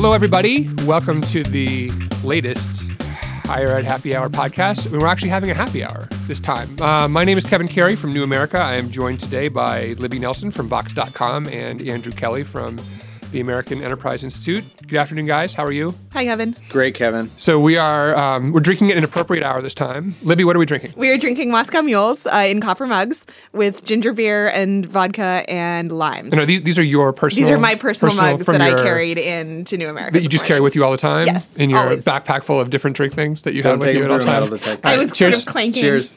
Hello, everybody. Welcome to the latest Higher Ed Happy Hour podcast. We're actually having a happy hour this time. Uh, my name is Kevin Carey from New America. I am joined today by Libby Nelson from Vox.com and Andrew Kelly from the American Enterprise Institute. Good afternoon, guys. How are you? Hi, Kevin. Great, Kevin. So we are um, we're drinking at an appropriate hour this time. Libby, what are we drinking? We are drinking Moscow Mules uh, in copper mugs with ginger beer and vodka and limes. No, these, these are your personal. These are my personal, mugs from that I carried in to New America. That you this just carry with you all the time. Yes, In your always. backpack full of different drink things that you Don't have with you them at all through a metal times. detector. I was right, sort of clanking Cheers.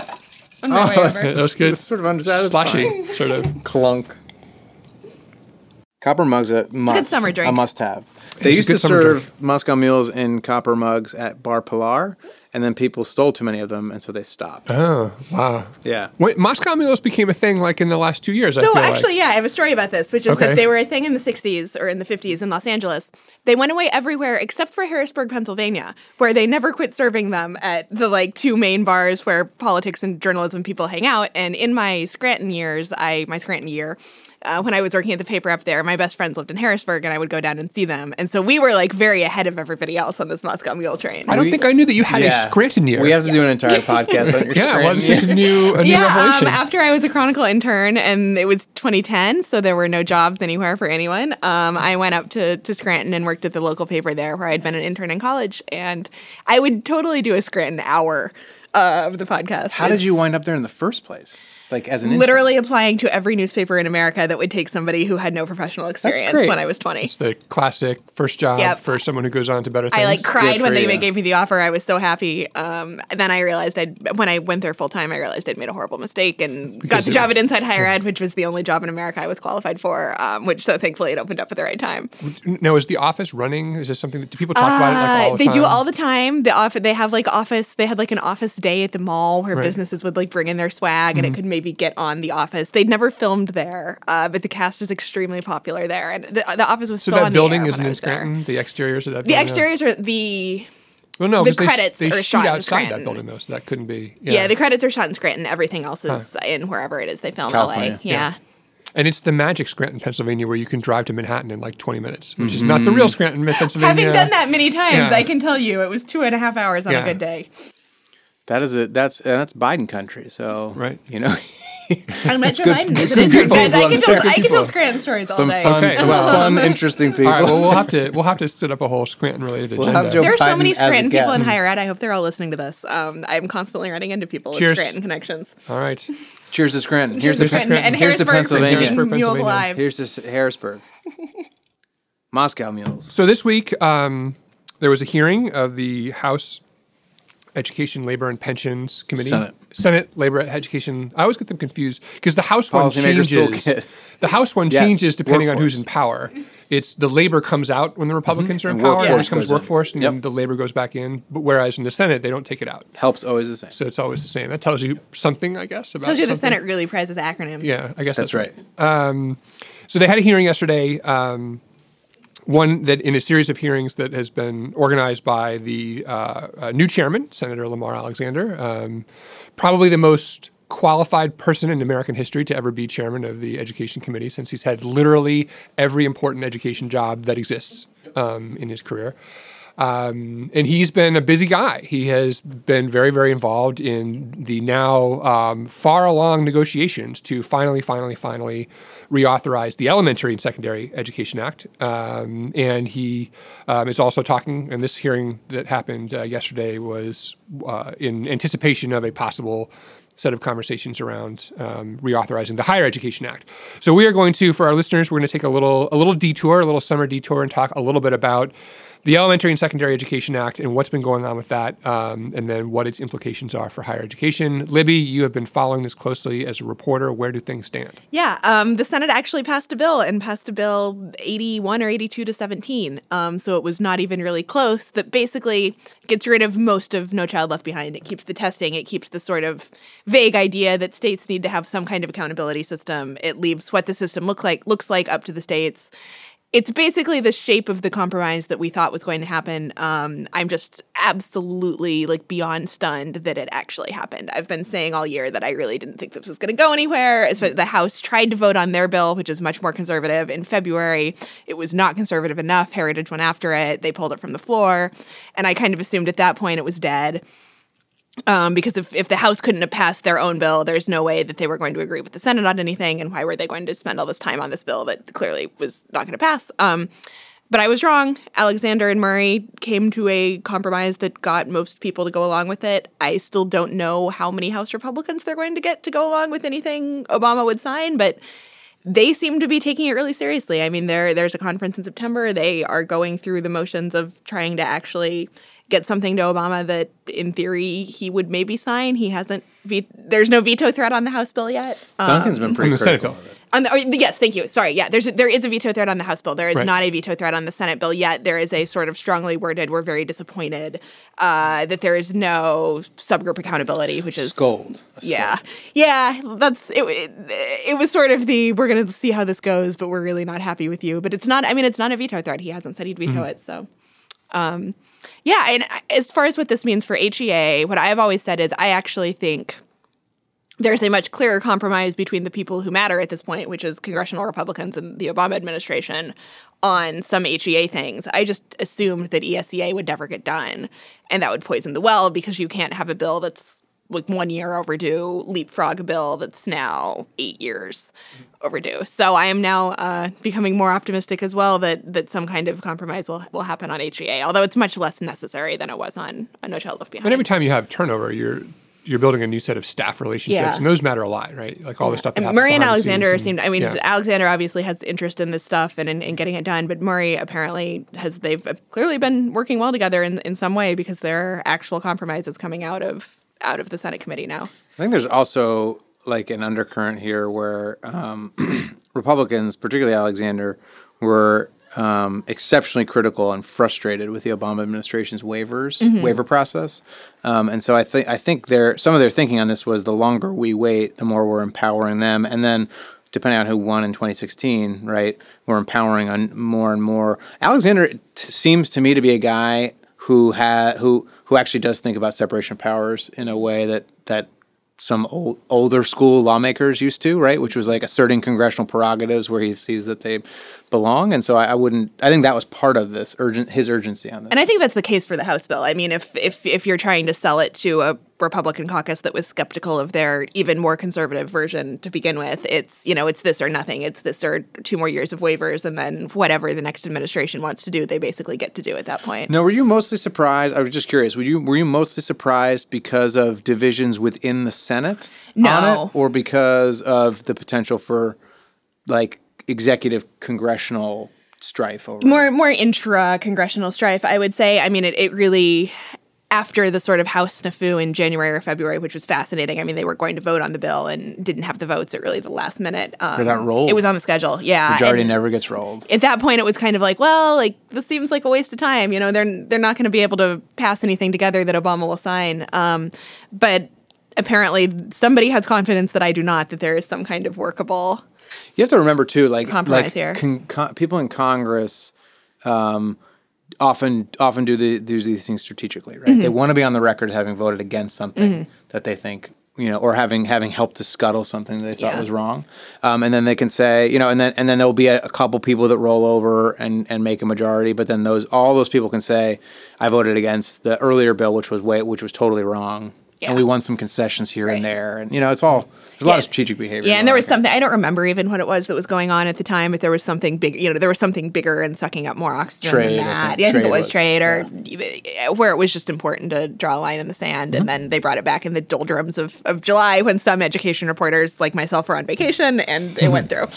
on my way Oh, over. That was good. It's sort of unsatisfying. Slashy, sort of. Clunk. Copper mugs a must. summer drink. A must-have. They It's used to serve drink. Moscow mules in copper mugs at Bar Pilar, and then people stole too many of them, and so they stopped. Oh, wow. yeah. Wait, Moscow mules became a thing like in the last two years. I So feel actually, like. yeah, I have a story about this, which is Okay. that they were a thing in the '60s or in the '50s in Los Angeles. They went away everywhere except for Harrisburg, Pennsylvania, where they never quit serving them at the like two main bars where politics and journalism people hang out. And in my Scranton years, I my Scranton year. Uh, when I was working at the paper up there, my best friends lived in Harrisburg, and I would go down and see them. And so we were like very ahead of everybody else on this Moscow Mule train. I don't We- think I knew that you had a Scranton year. We have to do an entire podcast on your yeah, well, this Scranton is a new, a new yeah, um, revelation. after I was a Chronicle intern and it was 2010, so there were no jobs anywhere for anyone. Um, I went up to, to Scranton and worked at the local paper there where I'd been an intern in college. And I would totally do a Scranton hour uh, of the podcast. How did you wind up there in the first place? Like as an intern? Literally applying to every newspaper in America that would take somebody who had no professional experience when I was 20. it's the classic first job Yep. for someone who goes on to better things. I like cried when they you. gave me the offer. I was so happy. Um, then I realized I'd when I went there full time, I realized I'd made a horrible mistake and got the job at Inside Higher Ed, which was the only job in America I was qualified for. Um, which so thankfully it opened up at the right time. Now, is the office running? Is this something that do people talk about it like all Uh, the they time? do all the time. The off they have like office. They had like an office day at the mall where Right. businesses would like bring in their swag Mm-hmm. and it could maybe get on the office. They'd never filmed there, uh, but the cast is extremely popular there, and the, the office was So still that on building the air isn't in was there. Scranton. The exteriors of that. The building, exteriors are the Well, no, the 'cause they sh- credits they are shoot shot in outside that building though, so that couldn't be. Yeah. the credits are shot in Scranton. Everything else is in wherever it is they film LA. California. Yeah. And it's the magic Scranton, Pennsylvania, where you can drive to Manhattan in like 20 minutes, which is not the real Scranton, Pennsylvania. Having done that many times, Yeah. I can tell you it was two and a half hours on Yeah. a good day. That is a that's and that's Biden country. So Right. you know, I met Joe Biden as some an good intern. Guys, people I can tell I can tell Scranton stories all some day. fun, Okay. some fun, interesting people. All right, well, we'll have to we'll have to set up a whole Scranton related We'll agenda. There are so Biden many Scranton people in higher ed. I hope they're all listening to this. Um, I'm constantly running into people Cheers. with Scranton connections. All right. Cheers to Scranton. Here's Cheers the to Scranton and here's the Harrisburg Pennsylvania. Harrisburg, mules Pennsylvania. alive. Here's to Harrisburg. Moscow mules. So this week, um, there was a hearing of the House Education, Labor, and Pensions Committee. Senate. Senate Labor Education. I always get them confused because the House one changes. The House one Yes, changes depending on who's in power. It's the Labor comes out when the Republicans are in Mm-hmm. And power. It workforce becomes goes in. workforce, and Yep. then the Labor goes back in. But whereas in the Senate, they don't take it out. HELP's always the same. So it's always the same. That tells you something, I guess. About Tells you the. Senate really prizes acronyms. Yeah, I guess that's, That's right. so they had a hearing yesterday, um, one that in a series of hearings that has been organized by the uh, uh, new chairman, Senator Lamar Alexander, um, probably the most qualified person in American history to ever be chairman of the Education Committee, since he's had literally every important education job that exists um, in his career. Um, and he's been a busy guy. He has been very, very involved in the now um, far along negotiations to finally, finally, finally reauthorize the Elementary and Secondary Education Act. Um, and he um, is also talking, and this hearing that happened uh, yesterday was uh, in anticipation of a possible set of conversations around um, reauthorizing the Higher Education Act. So we are going to, for our listeners, we're going to take a little a little detour, a little summer detour, and talk a little bit about the Elementary and Secondary Education Act and what's been going on with that, um, and then what its implications are for higher education. Libby, you have been following this closely as a reporter. Where do things stand? Yeah, um, the Senate actually passed a bill and passed a bill 81 or 82 to 17. Um, so it was not even really close. That basically gets rid of most of No Child Left Behind. It keeps the testing, it keeps the sort of vague idea that states need to have some kind of accountability system. It leaves what the system look like looks like up to the states. It's basically the shape of the compromise that we thought was going to happen. Um, I'm just absolutely like beyond stunned that it actually happened. I've been saying all year that I really didn't think this was going to go anywhere. The House tried to vote on their bill, which is much more conservative. In February, it was not conservative enough. Heritage went after it. They pulled it from the floor, and I kind of assumed at that point it was dead. Um, because if, if the House couldn't have passed their own bill, there's no way that they were going to agree with the Senate on anything. And why were they going to spend all this time on this bill that clearly was not going to pass? Um, but I was wrong. Alexander and Murray came to a compromise that got most people to go along with it. I still don't know how many House Republicans they're going to get to go along with anything Obama would sign, but they seem to be taking it really seriously. I mean, there there's a conference in September. They are going through the motions of trying to actually get something to Obama that, in theory, he would maybe sign. He hasn't. Ve- there's no veto threat on the House bill yet. Um, Duncan's been pretty the critical of it. on the, or, yes, thank you. Sorry, yeah. There's a, there is a veto threat on the House bill. There is Right. not a veto threat on the Senate bill yet. There is a sort of strongly worded. We're very disappointed uh, that there is no subgroup accountability, which is Scold. A yeah, yeah. That's it, it. It was sort of the we're going to see how this goes, but we're really not happy with you. But it's not. I mean, it's not a veto threat. He hasn't said he'd veto it. So, um, yeah. And uh, as far as what this means for HEA, what I've always said is I actually think there's a much clearer compromise between the people who matter at this point, which is congressional Republicans and the Obama administration, on some HEA things. I just assumed that ESEA would never get done, and that would poison the well because you can't have a bill that's like one year overdue, leapfrog bill that's now eight years overdue. So I am now uh, becoming more optimistic as well that that some kind of compromise will will happen on HEA, although it's much less necessary than it was on, on No Child Left Behind. And every time you have turnover, you're you're building a new set of staff relationships, Yeah. and those matter a lot, right? Like all the stuff that And Murray and Alexander and- seemed. I mean, yeah. Alexander obviously has interest in this stuff and in, in getting it done, but Murray apparently has. They've clearly been working well together in in some way because there are actual compromises coming out of out of the Senate committee now. I think there's also like an undercurrent here where um, Republicans, particularly Alexander, were um, exceptionally critical and frustrated with the Obama administration's waivers waiver process, um, and so I think I think their some of their thinking on this was the longer we wait, the more we're empowering them, and then. Depending on who won in 2016, right, we're empowering on more and more. Alexander t- seems to me to be a guy who ha- who who actually does think about separation of powers in a way that that some old, older school lawmakers used to, right? Which was like asserting congressional prerogatives where he sees that they belong. And so I, I wouldn't. I think that was part of this urgent his urgency on this. And I think that's the case for the House bill. I mean, if if if you're trying to sell it to a Republican caucus that was skeptical of their even more conservative version to begin with, it's you know it's this or nothing. It's this or two more years of waivers, and then whatever the next administration wants to do, they basically get to do at that point. Now, were you mostly surprised? I was just curious. Were you were you mostly surprised because of divisions within the Senate on No. it, or because of the potential for like executive congressional strife over more more intra congressional strife, I would say. I mean, it, it really after the sort of House snafu in January or February, which was fascinating. I mean, they were going to vote on the bill and didn't have the votes at really the last minute. Um, They got rolled. It was on the schedule, yeah. Majority and never gets rolled. At that point, it was kind of like, well, like this seems like a waste of time. You know, they're they're not going to be able to pass anything together that Obama will sign. Um, but apparently, somebody has confidence that I do not. That there is some kind of workable. You have to remember too, like Compromise like here. Con, con, people in Congress um, often often do the do these things strategically, right? Mm-hmm. They want to be on the record as having voted against something that they think you know, or having having helped to scuttle something that they thought Yeah. was wrong, um, and then they can say, you know, and then and then there'll be a, a couple people that roll over and and make a majority, but then those all those people can say, I voted against the earlier bill, which was way which was totally wrong. Yeah. And we won some concessions here Right. and there, and you know it's all there's a lot Yeah. of strategic behavior. Yeah, and there was something I don't remember even what it was that was going on at the time, but there was something big. You know, there was something bigger and sucking up more oxygen Trade, than I that. think. yeah, I think it was was, trade, or where it was just important to draw a line in the sand, Mm-hmm. and then they brought it back in the doldrums of, of July when some education reporters like myself were on vacation, and it went through.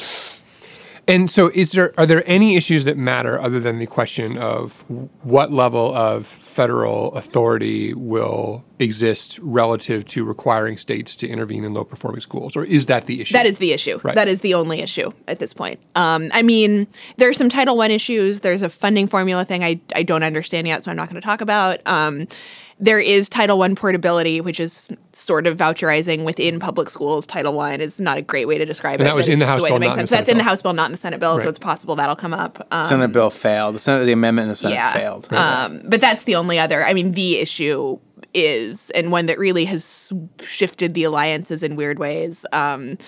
And so, is there are there any issues that matter other than the question of what level of federal authority will exist relative to requiring states to intervene in low performing schools, or is that the issue? That is the issue. Right. That is the only issue at this point. Um, I mean, there's some Title One issues. There's a funding formula thing I, I don't understand yet, so I'm not going to talk about. Um, there is Title I portability, which is sort of voucherizing within public schools. Title I is not a great way to describe it. that was in the House way bill, that makes not in the sense. That's in the. House bill, not in the Senate bill, Right. so it's possible that'll come up. Um, Senate bill failed. The Senate, the amendment in the Senate yeah. failed. Um, but that's the only other. I mean, the issue is, and one that really has shifted the alliances in weird ways. Um,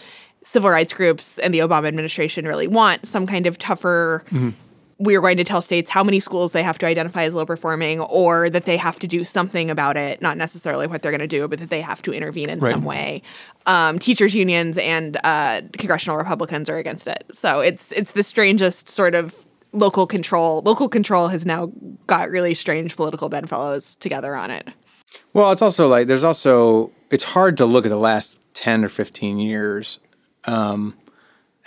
civil rights groups and the Obama administration really want some kind of tougher. Mm-hmm. We're going to tell states how many schools they have to identify as low performing, or that they have to do something about it. Not necessarily what they're going to do, but that they have to intervene in Right. some way. Um, teachers unions and uh, congressional Republicans are against it. So it's it's the strangest sort of local control. Local control has now got really strange political bedfellows together on it. Well, it's also like there's also it's hard to look at the last ten or fifteen years um,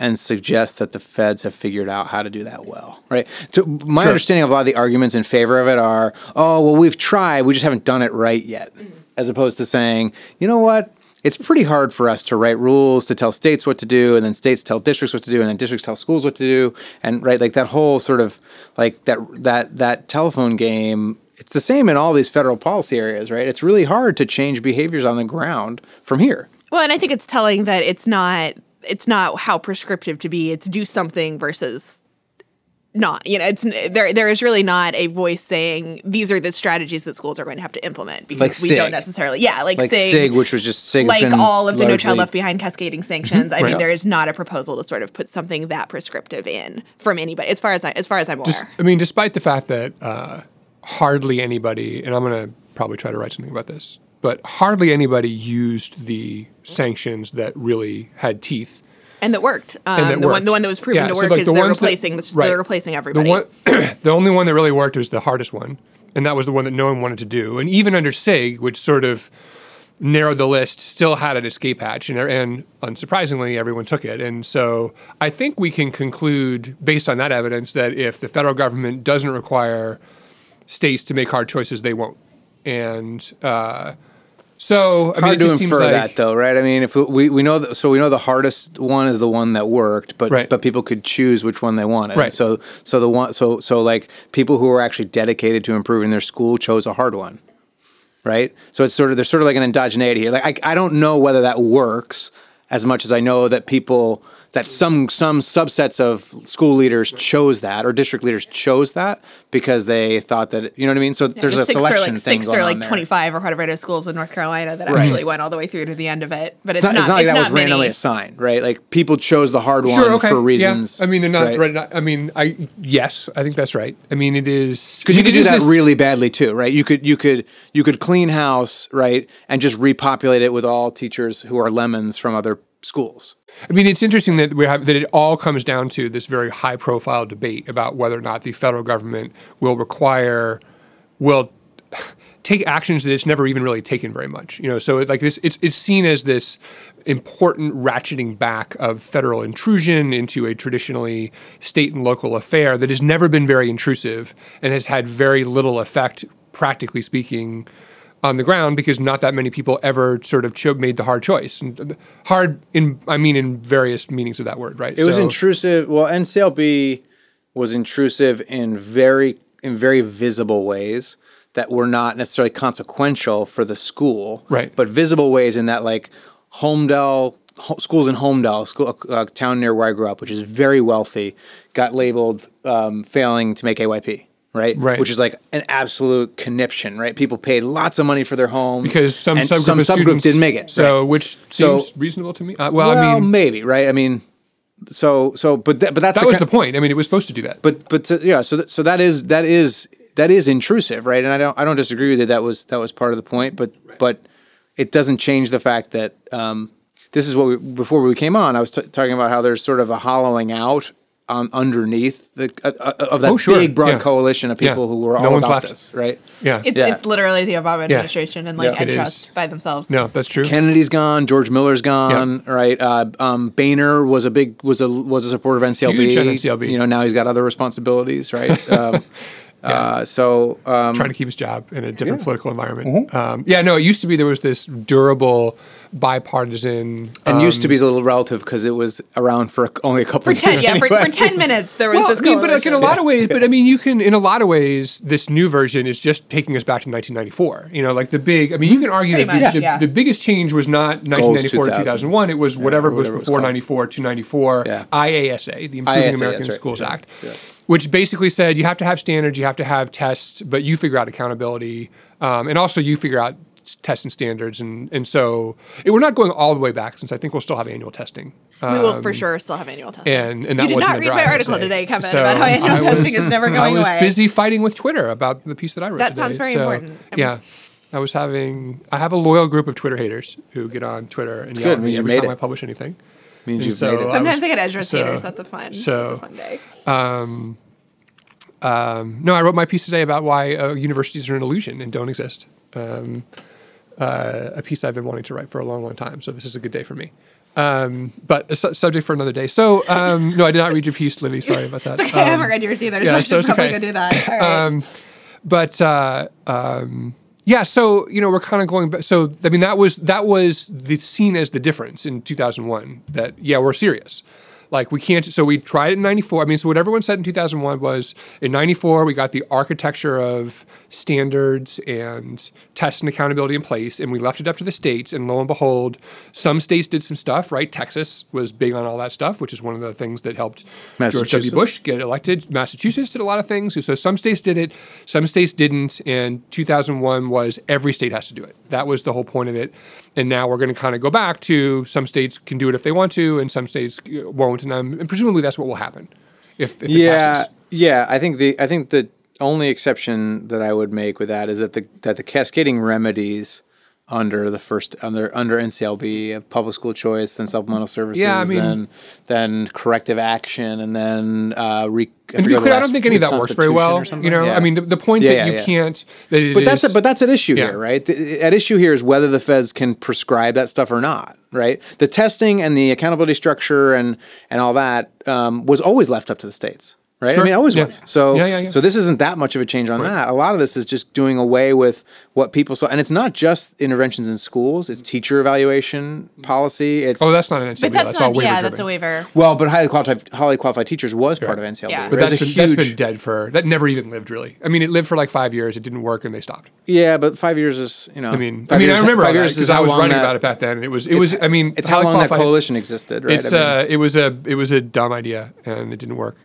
and suggest that the feds have figured out how to do that well, right? So my Sure. understanding of a lot of the arguments in favor of it are, oh, well, we've tried, we just haven't done it right yet, mm-hmm. as opposed to saying, you know what? It's pretty hard for us to write rules to tell states what to do, and then states tell districts what to do, and then districts tell schools what to do, and right, like that whole sort of like that that that telephone game it's the same in all these federal policy areas, right? It's really hard to change behaviors on the ground from here. Well, and I think it's telling that it's not it's not how prescriptive to be. It's do something versus not. You know, it's there. There is really not a voice saying these are the strategies that schools are going to have to implement because Like we SIG. don't necessarily. Yeah, like, Like SIG, SIG, which was just SIG, like all of the No Child Left Behind cascading sanctions. I Right. mean, there is not a proposal to sort of put something that prescriptive in from anybody, as far as I, as far as I'm aware. Just, I mean, despite the fact that uh, hardly anybody, and I'm going to probably try to write something about this, but hardly anybody used the sanctions that really had teeth. and that worked. Um, and that the one, the one that was proven Yeah, to so, work like, is the they're ones that- replacing right. they're replacing everybody. The one, the only one that really worked was the hardest one, and that was the one that no one wanted to do. And even under SIG, which sort of narrowed the list, still had an escape hatch, and, and unsurprisingly, everyone took it. And so I think we can conclude, based on that evidence, that if the federal government doesn't require states to make hard choices, they won't. And uh, so, I mean, Hard it to just seems infer like that though, right? I mean, if we we know that, so we know the hardest one is the one that worked, but Right. but people could choose which one they wanted. Right. So so the one so so like people who were actually dedicated to improving their school chose a hard one, right? So it's sort of there's sort of like an endogeneity here. Like I I don't know whether that works as much as I know that people that some some subsets of school leaders chose that or district leaders chose that because they thought that you know what I mean. So there's a six selection like thing six going or on like there. 25 or whatever it is schools in North Carolina that Right. actually went all the way through to the end of it. But it's, It's not, it's not like that was many. randomly assigned, right? Like people chose the hard one Sure. Okay. for reasons. Yeah. I mean, they're not. right? Right. not- I mean, I yes, I think that's right. I mean, it is because you I could do that this- really badly too, right? You could you could you could clean house, right, and just repopulate it with all teachers who are lemons from other schools. I mean, it's interesting that we have that it all comes down to this very high-profile debate about whether or not the federal government will require, will take actions that it's never even really taken very much. You know, so it, like this, it's it's seen as this important ratcheting back of federal intrusion into a traditionally state and local affair that has never been very intrusive and has had very little effect, practically speaking, on the ground because not that many people ever sort of cho- made the hard choice. And hard in I mean in various meanings of that word, right? It was intrusive. Well, NCLB was intrusive in very in very visible ways that were not necessarily consequential for the school, Right. But visible ways in that like Homedale schools in Homedale, school, a town near where I grew up, which is very wealthy, got labeled um, failing to make AYP. Right? Right. which is like an absolute conniption, right? People paid lots of money for their homes because some subgroup some subgroup students didn't make it. So, right? which So- seems reasonable to me. Uh, well, well, I mean, maybe, right? I mean, so so, but that, but that's that was ki- the point. I mean, it was supposed to do that. but but to, yeah, so that, so that is that is that is intrusive, right? And I don't I don't disagree with you. That was that was part of the point, but but it doesn't change the fact that um, this is what we, before we came on. I was t- talking about how there's sort of a hollowing out um, underneath the uh, uh, of that Oh, sure. big broad Yeah. coalition of Yeah. people who were No all one's about left. this, right? yeah, It's, Yeah. it's literally the Obama administration and like Yeah. It is. Ed Trust by themselves. no, that's true. Kennedy's gone. George Miller's gone. Right. Uh, um, Boehner was a big was a was a supporter of NCLB. Huge NCLB. You know now he's got other responsibilities. Right. Um, uh, so um, trying to keep his job in a different Yeah. political environment. Mm-hmm. Um, yeah, no, it used to be there was this durable bipartisan. And used to be a little relative because it was around for only a couple For ten, years. yeah, for, anyway. for ten minutes there was Well, this. I mean, but like in a lot of ways, but I mean, you can in a lot of ways, this new version is just taking us back to 1994. You know, like the big. I mean, you can argue Pretty that the, much, the, yeah. the biggest change was not 1994 to 2001. It was whatever was whatever it was before called. 94 to 94. Yeah. IASA, the Improving IASA, American that's right. Schools Yeah. Act, Yeah. Which basically said you have to have standards, you have to have tests, but you figure out accountability, um, and also you figure out s- tests and standards, and and so it, we're not going all the way back since I think we'll still have annual testing. we will for sure still have annual testing. and and that you did wasn't read my ISA. article today, Kevin, So about how annual I testing is never going away. I was away. busy fighting with Twitter about the piece that I wrote. That sounds today. very important. I mean- yeah, I was having. I have a loyal group of Twitter haters who get on Twitter and yell good. at me you every made time it. I publish anything. Means And you've so made it. I Sometimes was- I get Edris so- haters. That's a fun. so- that's a fun day. No, I wrote my piece today about why uh, universities are an illusion and don't exist. Um, uh, a piece I've been wanting to write for a long, long time. So this is a good day for me. Um, but a su- subject for another day. So um, no, I did not read your piece, Libby. Sorry about that. Okay. I Um, haven't read yours either, yeah, so I should probably okay. go do that. Right. but uh, um, yeah, so you know we're kind of going back. So I mean that was that was the seen as the difference in 2001. That yeah, we're serious. Like we can't. So we tried it in '94. I mean, so what everyone said in 2001 was in '94 we got the architecture of standards and tests and accountability in place, and we left it up to the states. And lo and behold, some states did some stuff. Right, Texas was big on all that stuff, which is one of the things that helped George W. Bush get elected. Massachusetts did a lot of things. So some states did it, some states didn't. And 2001 was every state has to do it. That was the whole point of it. And now we're going to kind of go back to some states can do it if they want to, and some states won't. And, um, and presumably that's what will happen if, if it yeah, passes. yeah. I think the I think the only exception that I would make with that is that the that the cascading remedies under the first under under NCLB, public school choice, then supplemental services, Yeah, I mean- then then corrective action, and then uh, re, And to be clear, I don't think any of that works very well. You know, I mean, the, the point Yeah, that yeah, you yeah. can't. That it But that's is- a, but that's an issue Yeah. here, right? The, at issue here is whether the feds can prescribe that stuff or not, right? The testing and the accountability structure and and all that um, was always left up to the states, right? Sure. I mean, it always Yeah. was. So Yeah, yeah, yeah. so this isn't that much of a change on that. A lot of this is just doing away with what people saw, and it's not just interventions in schools; it's teacher evaluation policy. It's Oh, that's not an NCAA. but that's, that's, all not. waiver Yeah, driven. that's a waiver. well, but highly qualified highly qualified teachers was part of NCLB. Yeah. But There's that's a been, that's been huge- dead for that. Never even lived really. I mean, it lived for like five years. It didn't work, and they stopped. yeah, but five years is you know. I mean, I mean, years- I remember five years is because I was long writing that- about it back then. and It was, it was. I mean, it's how long that coalition existed, right? It's uh, it was a it was a dumb idea and it didn't work.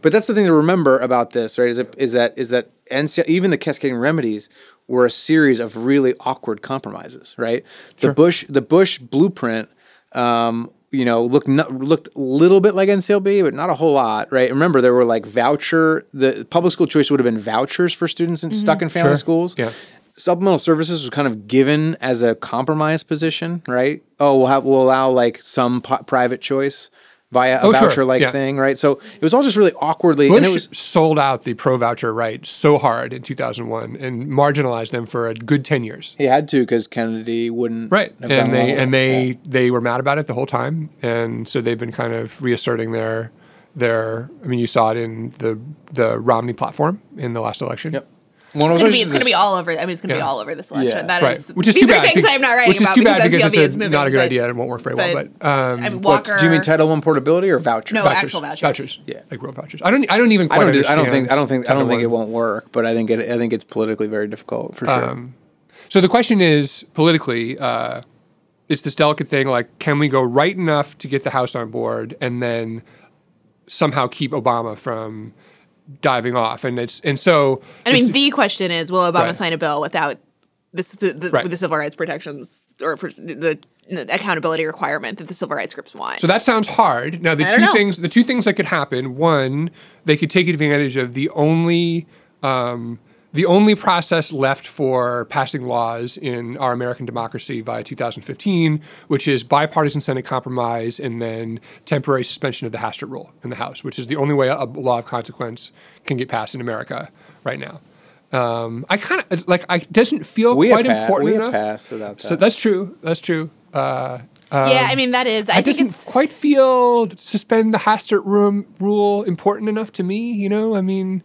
But that's the thing to remember about this, right? Is it, is that is that NCL, even the cascading remedies were a series of really awkward compromises, right? The Bush the Bush blueprint, um, you know, looked not, looked a little bit like NCLB, but not a whole lot, right? Remember, there were like voucher. The public school choice would have been vouchers for students in, stuck in family Sure. schools. Yeah. Supplemental services was kind of given as a compromise position, right? Oh, we'll have we'll allow like some po- private choice via a Oh, voucher like Yeah. thing, right? So it was all just really awkwardly, Bush and it was sold out the pro voucher right so hard in 2001 and marginalized them for a good 10 years. He had to because Kennedy wouldn't. Right, and they and they they were mad about it the whole time, and so they've been kind of reasserting their their. I mean, you saw it in the the Romney platform in the last election. Yep. One It's those gonna be. It's is- gonna be all over. I mean, it's gonna be all over this election. Yeah. That Right, is. which is these too are bad. things be- I'm not writing which is about too bad because because it's a, moving, not a good but- idea and it won't work very well. But um, I mean, What, Walker. do you mean Title One portability or voucher? No, vouchers, actual vouchers. vouchers, Yeah. like real vouchers. I don't. I don't even. I don't. do- I don't think. I don't think. I don't think it won't work. But I think it. I think it's politically very difficult for sure. Um, So the question is politically, uh, it's this delicate thing like, can we go right enough to get the House on board and then somehow keep Obama from diving off? And it's and so I mean, the question is, will Obama Right. sign a bill without this the, the, Right. the civil rights protections or the, the accountability requirement that the civil rights groups want? So that sounds hard. Now the two know. things the two things that could happen, one, they could take advantage of the only um, the only process left for passing laws in our American democracy by 2015, which is bipartisan Senate compromise and then temporary suspension of the Hastert rule in the House, which is the only way a law of consequence can get passed in America right now. Um, I kind of like. I it doesn't feel we quite have pa- important we enough. have passed without that. So that's true. That's true. Uh, yeah, I mean that is. I I think doesn't quite feel suspend the Hastert room rule important enough to me. You know, I mean,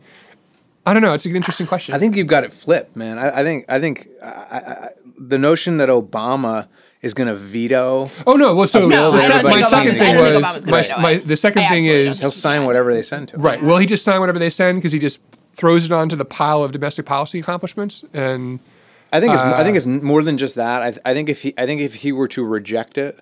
I don't know. It's an interesting question. I think you've got it flipped, man. I, I think. I think I, I, I, the notion that Obama is going to veto. Oh no! Well, so bill the that my second thing I don't think was my, my, the second I thing absolutely is He'll sign whatever they send to him. right. Will he just sign whatever they send because he just throws it onto the pile of domestic policy accomplishments and I think it's I Uh, think it's more than just that. I, th- I think if he I think if he were to reject it,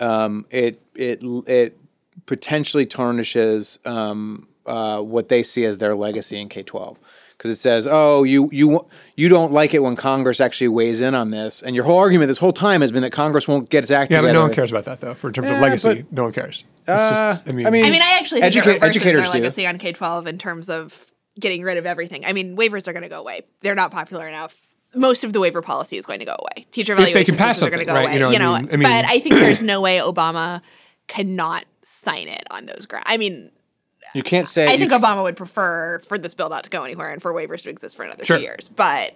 um, it it it potentially tarnishes um, uh, what they see as their legacy in K twelve because it says, oh, you you you don't like it when Congress actually weighs in on this, and your whole argument this whole time has been that Congress won't get its act yeah, but no one cares about that though. For in terms of legacy, but- no one cares. It's Uh, just- I mean, I mean- I mean, I actually think Educa- it educators their do. legacy on K twelve in terms of getting rid of everything. I mean, waivers are going to go away. They're not popular enough. Most of the waiver policy is going to go away. Teacher they can evaluation systems are going to go right? away. You know what I mean? I mean- but I think there's no way Obama cannot sign it on those grounds. I mean, You can't say. I you think Obama would prefer for this bill not to go anywhere and for waivers to exist for another Sure. two years. But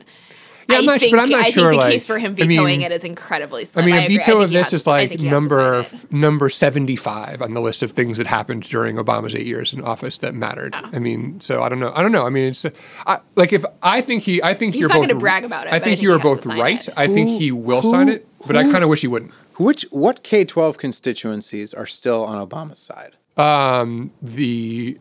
Yeah, I I'm not- think but I'm not I sure, think the like- case for him I mean- vetoing it is incredibly I mean, a veto of this has is to- like think he has to number number seventy five on the list of things that happened during Obama's eight years in office that mattered. Oh. I mean, so I don't know. I don't know. I mean, it's I, like if I think he, I think He's you're not both. gonna brag about it, I but I think think you are both right. it. I think he will sign it, but I kind of wish he wouldn't. which what K twelve constituencies are still on Obama's side. Um, the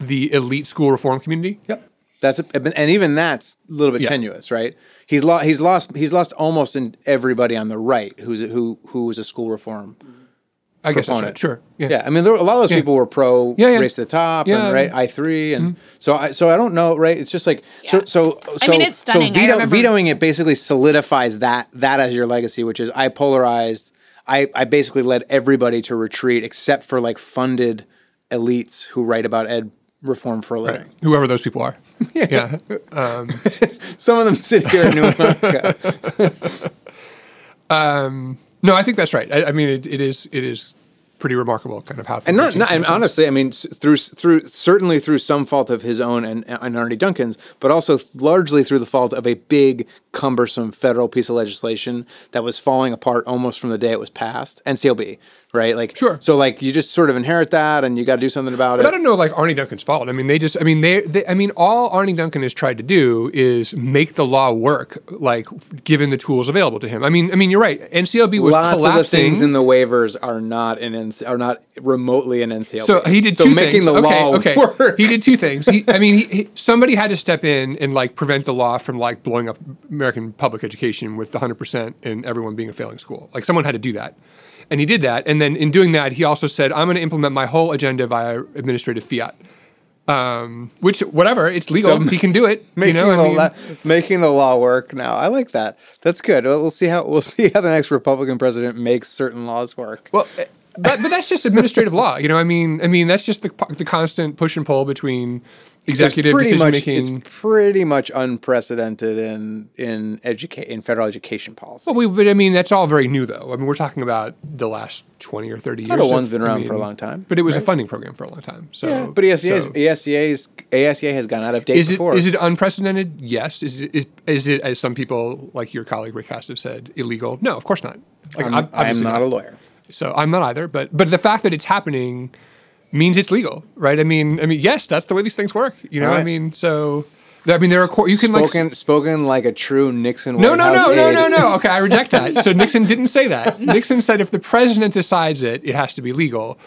the elite school reform community. Yep. That's a, and even that's a little bit Yeah. tenuous, right? He's lost. He's lost. He's lost almost in everybody on the right who's a, who who was a school reform. I guess that's Proponent. right. Sure. Yeah. Yeah, I mean, there, were- a lot of those Yeah. people were pro Yeah, yeah. race to the top, Yeah, and right. I three, and mm-hmm. so I so I don't know, right? It's just like so Yeah. so so. mean, it's stunning. So veto, remember- vetoing it basically solidifies that that as your legacy, which is I polarized. I I basically led everybody to retreat except for like funded elites who write about ed reform for a living. Whoever those people are. yeah. yeah um, Some of them sit here in New America. Um, no, I think that's right. I, I mean, it, it is it is pretty remarkable, kind of how. and not, not and honestly, I mean, through through certainly through some fault of his own and and Arne Duncan's, but also largely through the fault of a big, cumbersome federal piece of legislation that was falling apart almost from the day it was passed. NCLB, right? Like, Sure. So like, you just sort of inherit that, and you got to do something about it. But I it. don't know, like Arne Duncan's fault. I mean, they just, I mean, they, they, I mean, all Arne Duncan has tried to do is make the law work, like given the tools available to him. I mean, I mean, you're right. NCLB was Lots collapsing. of the things in the waivers are not in NC, are not remotely in NCLB. so he did so two making things. the okay, law okay. work. He did two things. He, I mean, he, he, somebody had to step in and like prevent the law from like blowing up American public education with hundred percent and everyone being a failing school. Like someone had to do that, and he did that. And then in doing that, he also said, "I'm going to implement my whole agenda via administrative fiat." Um, which whatever, it's legal. So he can do it. making you know, I the mean, la- making the law work now. I like that. That's good. We'll, we'll see how we'll see how the next Republican president makes certain laws work. Well, eh, but but that's just administrative law. You know, I mean, I mean that's just the the constant push and pull between executive decision much making. it's pretty much unprecedented in in educate in federal education policy. Well, we, but I mean, that's all very new, though. I mean, we're talking about the last twenty or thirty years. Title One's been I around mean, for a long time, but it was a funding program for a long time. So, yeah, but ESEA's, so- ESEA's ASCA has gone out of date is it before. is it unprecedented? Yes. Is it is, is it as some people like your colleague Rick Hess have said illegal? No, of course not. Like, I'm, ob- I'm obviously not a lawyer. So I'm not either. But but the fact that it's happening means it's legal, right? I mean, I mean, yes, that's the way these things work. You know, I mean, so I mean, there are court. You can spoken like. spoken like a true Nixon. No, White no, House no, no, aide. no, no. Okay, I reject that. So Nixon didn't say that. Nixon said if the president decides it, it has to be legal.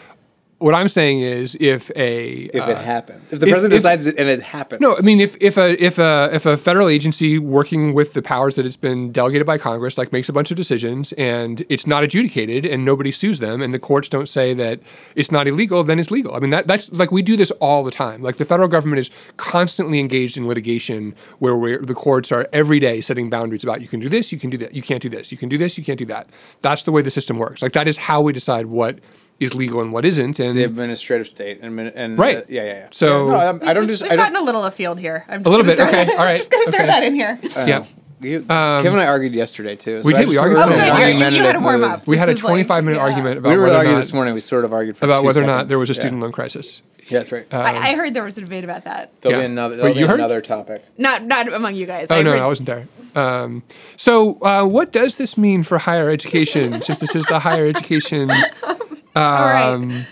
What I'm saying is if a If uh, it happened, if the if- president if- decides it and it happens, No, I mean if, if a if a if a federal agency working with the powers that it's been delegated by Congress like makes a bunch of decisions and it's not adjudicated and nobody sues them and the courts don't say that it's not illegal, then it's legal. I mean that that's like we do this all the time. Like the federal government is constantly engaged in litigation where we're, the courts are every day setting boundaries about you can do this, you can do that, you can't do this, you can do this, you can't do that. That's the way the system works. Like that is how we decide what is legal and what isn't. And the administrative state and, and Right. uh, yeah, yeah, yeah. So- Yeah, no, I'm- I don't just We've I don't. gotten a little afield here. I'm just A little bit, throw okay, that- all right, just gonna throw that in here. yeah. You, Kevin and I argued yesterday too. so We did, we argued of for in a an while. You- you had to warm mood. up. We had a is like- 25 minute yeah. argument about We didn't whether or not, this morning. We sort of argued for about two whether or not there was a Yeah. student loan crisis. Yeah, that's right. I, I heard there was a debate about that. there'll yeah. be another. There'll be you heard? another topic. Not not among you guys. Oh I no, heard- no, I wasn't there. Um, so, uh, what does this mean for higher education? Since this is the higher education, All right. um,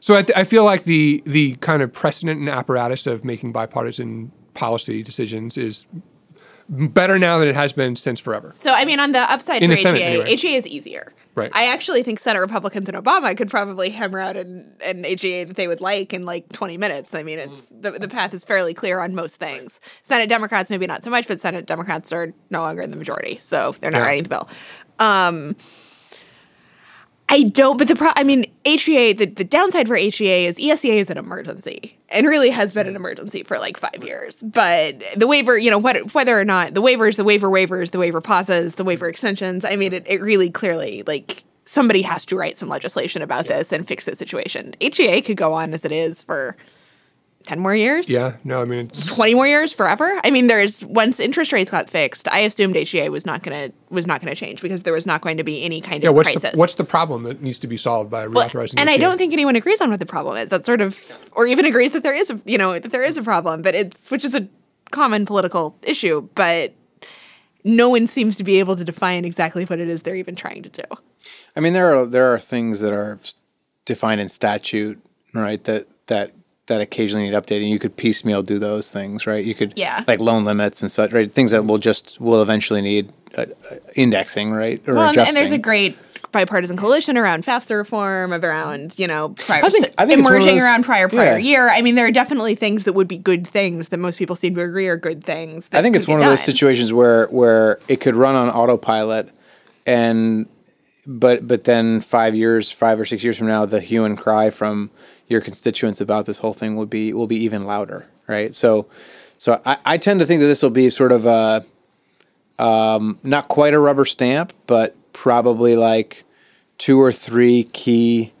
so I, th- I feel like the the kind of precedent and apparatus of making bipartisan policy decisions is better now than it has been since forever. So I mean, on the upside In for the Senate, HEA, anyway. HEA is easier. Right. I actually think Senate Republicans and Obama could probably hammer out an, an HEA that they would like in like 20 minutes. I mean, it's the, the path is fairly clear on most things. Senate Democrats maybe not so much, but Senate Democrats are no longer in the majority, so they're not Yeah. writing the bill. Um, I don't, but the pro, I mean, HEA, the, the downside for HEA is ESEA is an emergency and really has been an emergency for like five years. But the waiver, you know, what, whether or not the waivers, the waiver waivers, the waiver pauses, the waiver extensions, I mean, it, it really clearly, like, somebody has to write some legislation about this and fix the situation. HEA could go on as it is for 10 more years. Yeah, no, I mean it's 20 more years forever. I mean, there's once interest rates got fixed, I assumed HEA was not going to was not going to change because there was not going to be any kind yeah. of What's crisis. the, what's the problem that needs to be solved by Well, reauthorizing? and the I don't think anyone agrees on what the problem is. That sort of, or even agrees that there is, a, you know, that there is a problem. But it's which is a common political issue. But no one seems to be able to define exactly what it is they're even trying to do. I mean, there are there are things that are defined in statute, right? That that that occasionally need updating. You could piecemeal do those things, right? You could, Yeah. like loan limits and such, right? Things that will just will eventually need uh, uh, indexing, right? Or Well, and, adjusting. and there's a great bipartisan coalition around FAFSA reform, around you know, prior, I think- I think it's one of emerging those- around prior prior yeah. year. I mean, there are definitely things that would be good things that most people seem to agree are good things. That I think it's one of those situations where where it could run on autopilot, and but but then five years, five or six years from now, the hue and cry from your constituents about this whole thing will be will be even louder, right? So, so I, I tend to think that this will be sort of a um, not quite a rubber stamp, but probably like two or three key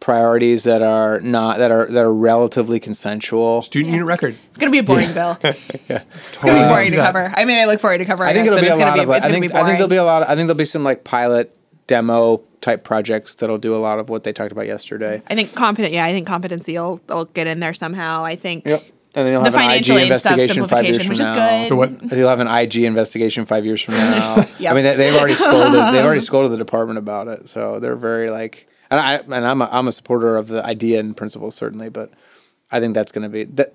priorities that are not that are that are relatively consensual. student unit record. It's gonna be a boring bill. yeah. It's gonna be boring to cover. I mean, I look forward to covering. I think it, it'll but be a it's gonna lot be, of. like- I think I think there'll be a lot. Of, I think there'll be some like pilot demo type projects that'll do a lot of what they talked about yesterday. I think competent. Yeah, I think competency will, will get in there somehow. I think. Yep. And then you'll The have an IG financial aid stuff, investigation five years from which is now. Good. What? You'll have an IG investigation five years from now. Yep. I mean, they, they've already scolded. They've already scolded the department about it, so they're very like. And I and I'm a, I'm a supporter of the idea and principle certainly, but I think that's going to be that.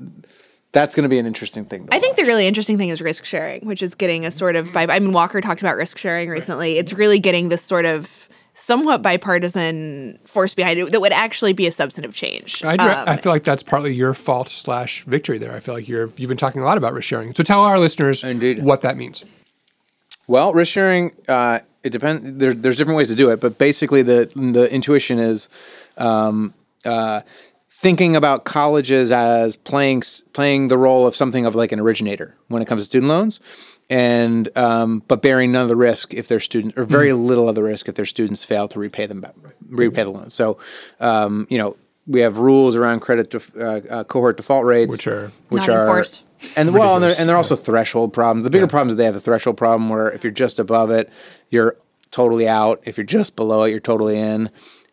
That's going to be an interesting thing. To I think the really interesting thing is risk sharing, which is getting a sort of. Bi- I mean, Walker talked about risk sharing recently. It's really getting this sort of somewhat bipartisan force behind it that would actually be a substantive change. I, Um, I feel like that's partly your fault slash victory there. I feel like you're you've been talking a lot about risk sharing. So tell our listeners Indeed. what that means. Well, risk sharing, uh, it depends. There, there's different ways to do it, but basically, the the intuition is um, uh, thinking about colleges as playing playing the role of something of like an originator when it comes to student loans, and um, but bearing none of the risk if their students or very little of the risk if their students fail to repay them back, repay the loan. So, um, you know, we have rules around credit def- uh, uh, cohort default rates, Which are- which Not are enforced. and well, and they're, and they're also threshold problems. The bigger problem is they have a threshold problem where if you're just above it, you're totally out. If you're just below it, you're totally in.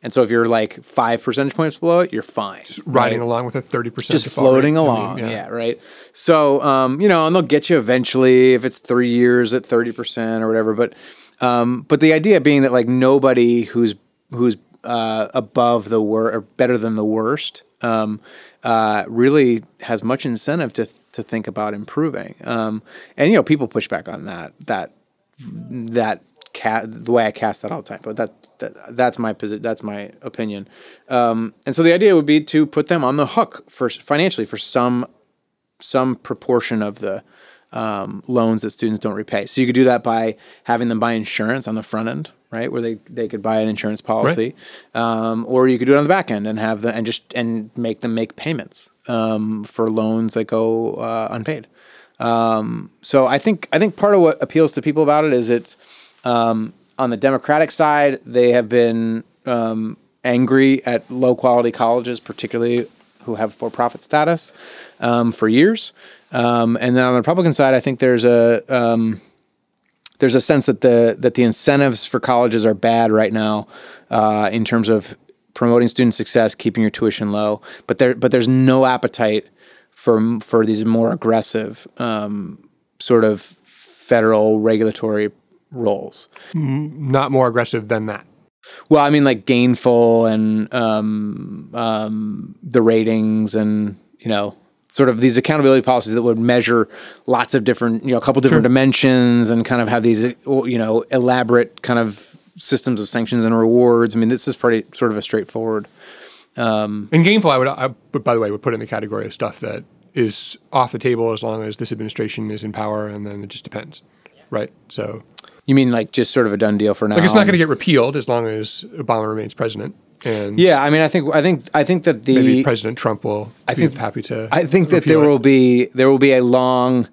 And so if you're like five percentage points below it, you're fine. Riding right? along with a thirty percent, just floating along. yeah. right. So, um, you know, and they'll get you eventually if it's three years at thirty percent or whatever. But, um, but the idea being that like nobody who's who's uh, above the wor or better than the worst um, uh, really has much incentive to to think about improving. Um, and you know, people push back on that that that ca- the way I cast that all the time. But that, that that's my posi- that's my opinion. Um, and so the idea would be to put them on the hook for financially for some some proportion of the um, loans that students don't repay. So you could do that by having them buy insurance on the front end, right, where they, they could buy an insurance policy, um, or you could do it on the back end and have the and just and make them make payments um, for loans that go uh, unpaid. Um, so I think I think part of what appeals to people about it is it's um, on the Democratic side they have been um, angry at low quality colleges, particularly who have for profit status, um, for years. Um, and then on the Republican side, I think there's a um, there's a sense that the that the incentives for colleges are bad right now uh, in terms of promoting student success, keeping your tuition low. But there but there's no appetite for for these more aggressive um, sort of federal regulatory roles. Not more aggressive than that. Well, I mean, like gainful and um, um, the ratings and you know sort of these accountability policies that would measure lots of different, you know, a couple different dimensions and kind of have these, you know, elaborate kind of systems of sanctions and rewards. I mean, this is pretty sort of a straightforward. And Gainful, I would, I, would- by the way, would put in the category of stuff that is off the table as long as this administration is in power, and then it just depends, right? So, You mean like just sort of a done deal for now? like, it's not going to get repealed as long as Obama remains president, and Yeah, I mean, I think I think I think that the maybe President Trump will I be think- happy to. I think that there it. will be there will be a long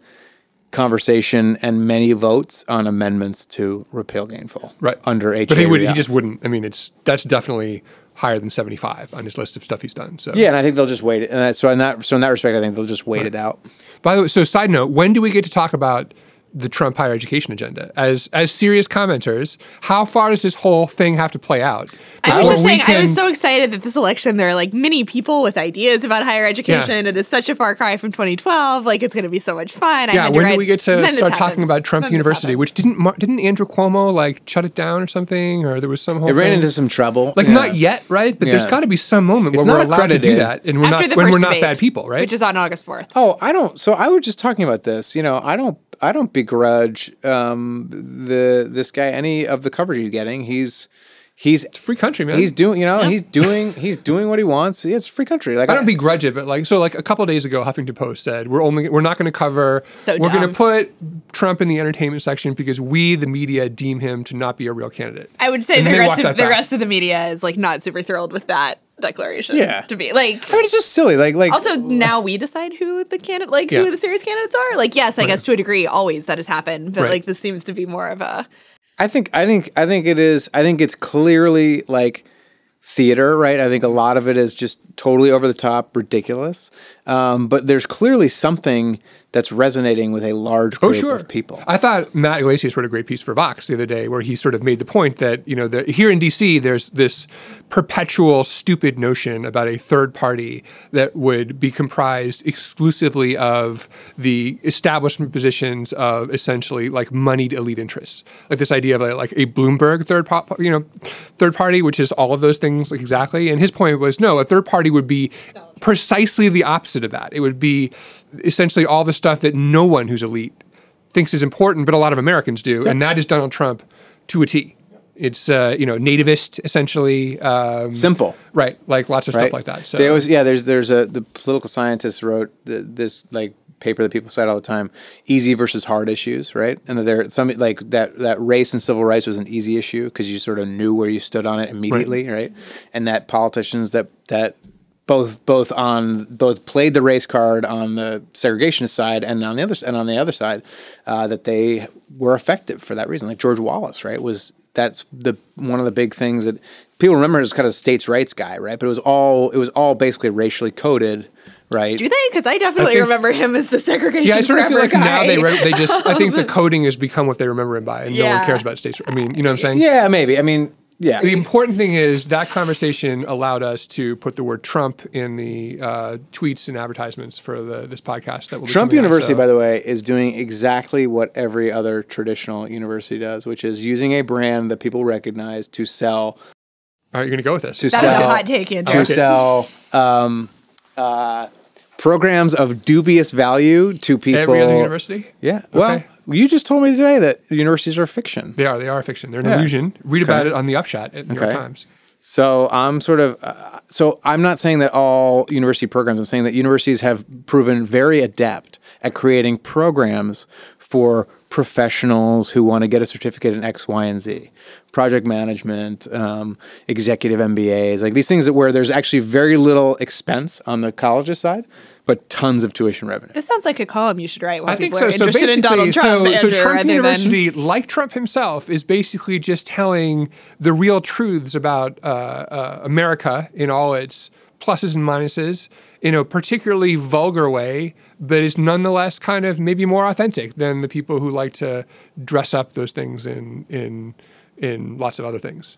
conversation and many votes on amendments to repeal gainful right under H. but he would, he just wouldn't. I mean, it's that's definitely higher than seventy five on his list of stuff he's done. So, yeah, and I think they'll just wait it. And that, so in that so in that respect, I think they'll just wait it out. By the way, so side note, when do we get to talk about the Trump higher education agenda as as serious commenters? How far does this whole thing have to play out? I was just we saying, I was so excited that this election, there are like many people with ideas about higher education. It is such a far cry from 2012. Like, it's going to be so much fun. Yeah, had when do we get to then this start talking about Trump Then University, which didn't didn't Andrew Cuomo like shut it down or something, or there was some whole It ran thing? into some trouble. like Yeah. not yet, right? But there's got to be some moment It's where we're not allowed to do that, and we're After not the when we're not bad people, right? Which is on August 4th. Oh, I don't. So I was just talking about this. You know, I don't. I don't begrudge um, the this guy any of the coverage he's getting. He's he's free country, man. he's doing. You know, he's doing he's doing what he wants. Yeah, it's free country. Like I don't begrudge it, but like so, like a couple days ago, Huffington Post said we're only we're not going to cover. So we're going to put Trump in the entertainment section because we, the media, deem him to not be a real candidate. I would say And the rest of the back. rest of the media is like not super thrilled with that declaration. Yeah. To be like. I mean, it's just silly. Like like Also, now we decide who the candidate, like Yeah. who the serious candidates are. Like, yes, I guess to a degree, always that has happened, but Right. like this seems to be more of a. I think I think I think it is. I think it's clearly like theater, right? I think a lot of it is just totally over the top, ridiculous. Um, but there's clearly something that's resonating with a large Oh, group sure. of people. I thought Matt Yglesias wrote a great piece for Vox the other day where he sort of made the point that, you know, the, here in DC, there's this perpetual stupid notion about a third party that would be comprised exclusively of the establishment positions of essentially like moneyed elite interests. Like this idea of a, like a Bloomberg third, po- you know, third party, which is all of those things like exactly. And his point was no, a third party would be precisely the opposite of that. It would be essentially all the stuff that no one who's elite thinks is important, but a lot of Americans do, and that is Donald Trump to a T. It's uh, you know nativist essentially, um, Simple. right? Like lots of right? stuff like that. So they always, yeah. There's there's a the political scientists wrote the, this like paper that people cite all the time, easy versus hard issues, right? And there some like that that race and civil rights was an easy issue because you sort of knew where you stood on it immediately, right? And that politicians that that both both on both played the race card on the segregationist side and on the other and on the other side uh, that they were effective for that reason. Like George Wallace, right? Was that's the one of the big things that people remember as kind of states' rights guy, right? But it was all it was all basically racially coded, right? Do they? Because I definitely think- remember him as the segregation. yeah, I sort of feel forever like now they re- they just I think the coding has become what they remember him by, and no one cares about states. I mean, you know what I'm saying? Yeah, maybe. I mean, yeah. The important thing is that conversation allowed us to put the word Trump in the uh, tweets and advertisements for the this podcast. That will be Trump coming out, University, so- by the way, is doing exactly what every other traditional university does, which is using a brand that people recognize to sell All right, you're going to go with this. to That is sell a hot take, Andrew. to Okay. sell um, uh, programs of dubious value to people. Every other university. Yeah. Well, Okay. You just told me today that universities are fiction. They are. They are fiction. They're an Yeah. illusion. Read about it on the Upshot at New York Times. So I'm sort of uh, so I'm not saying that all university programs. I'm saying that universities have proven very adept at creating programs for professionals who want to get a certificate in X, Y, and Z, project management, um, executive MBAs, like these things that where there's actually very little expense on the college's side, but tons of tuition revenue. This sounds like a column you should write while I think so. Are So interested basically, in Donald Trump. so, so Andrew, Trump University, Than, like Trump himself, is basically just telling the real truths about uh, uh, America in all its pluses and minuses in a particularly vulgar way, but is nonetheless kind of maybe more authentic than the people who like to dress up those things in in in lots of other things.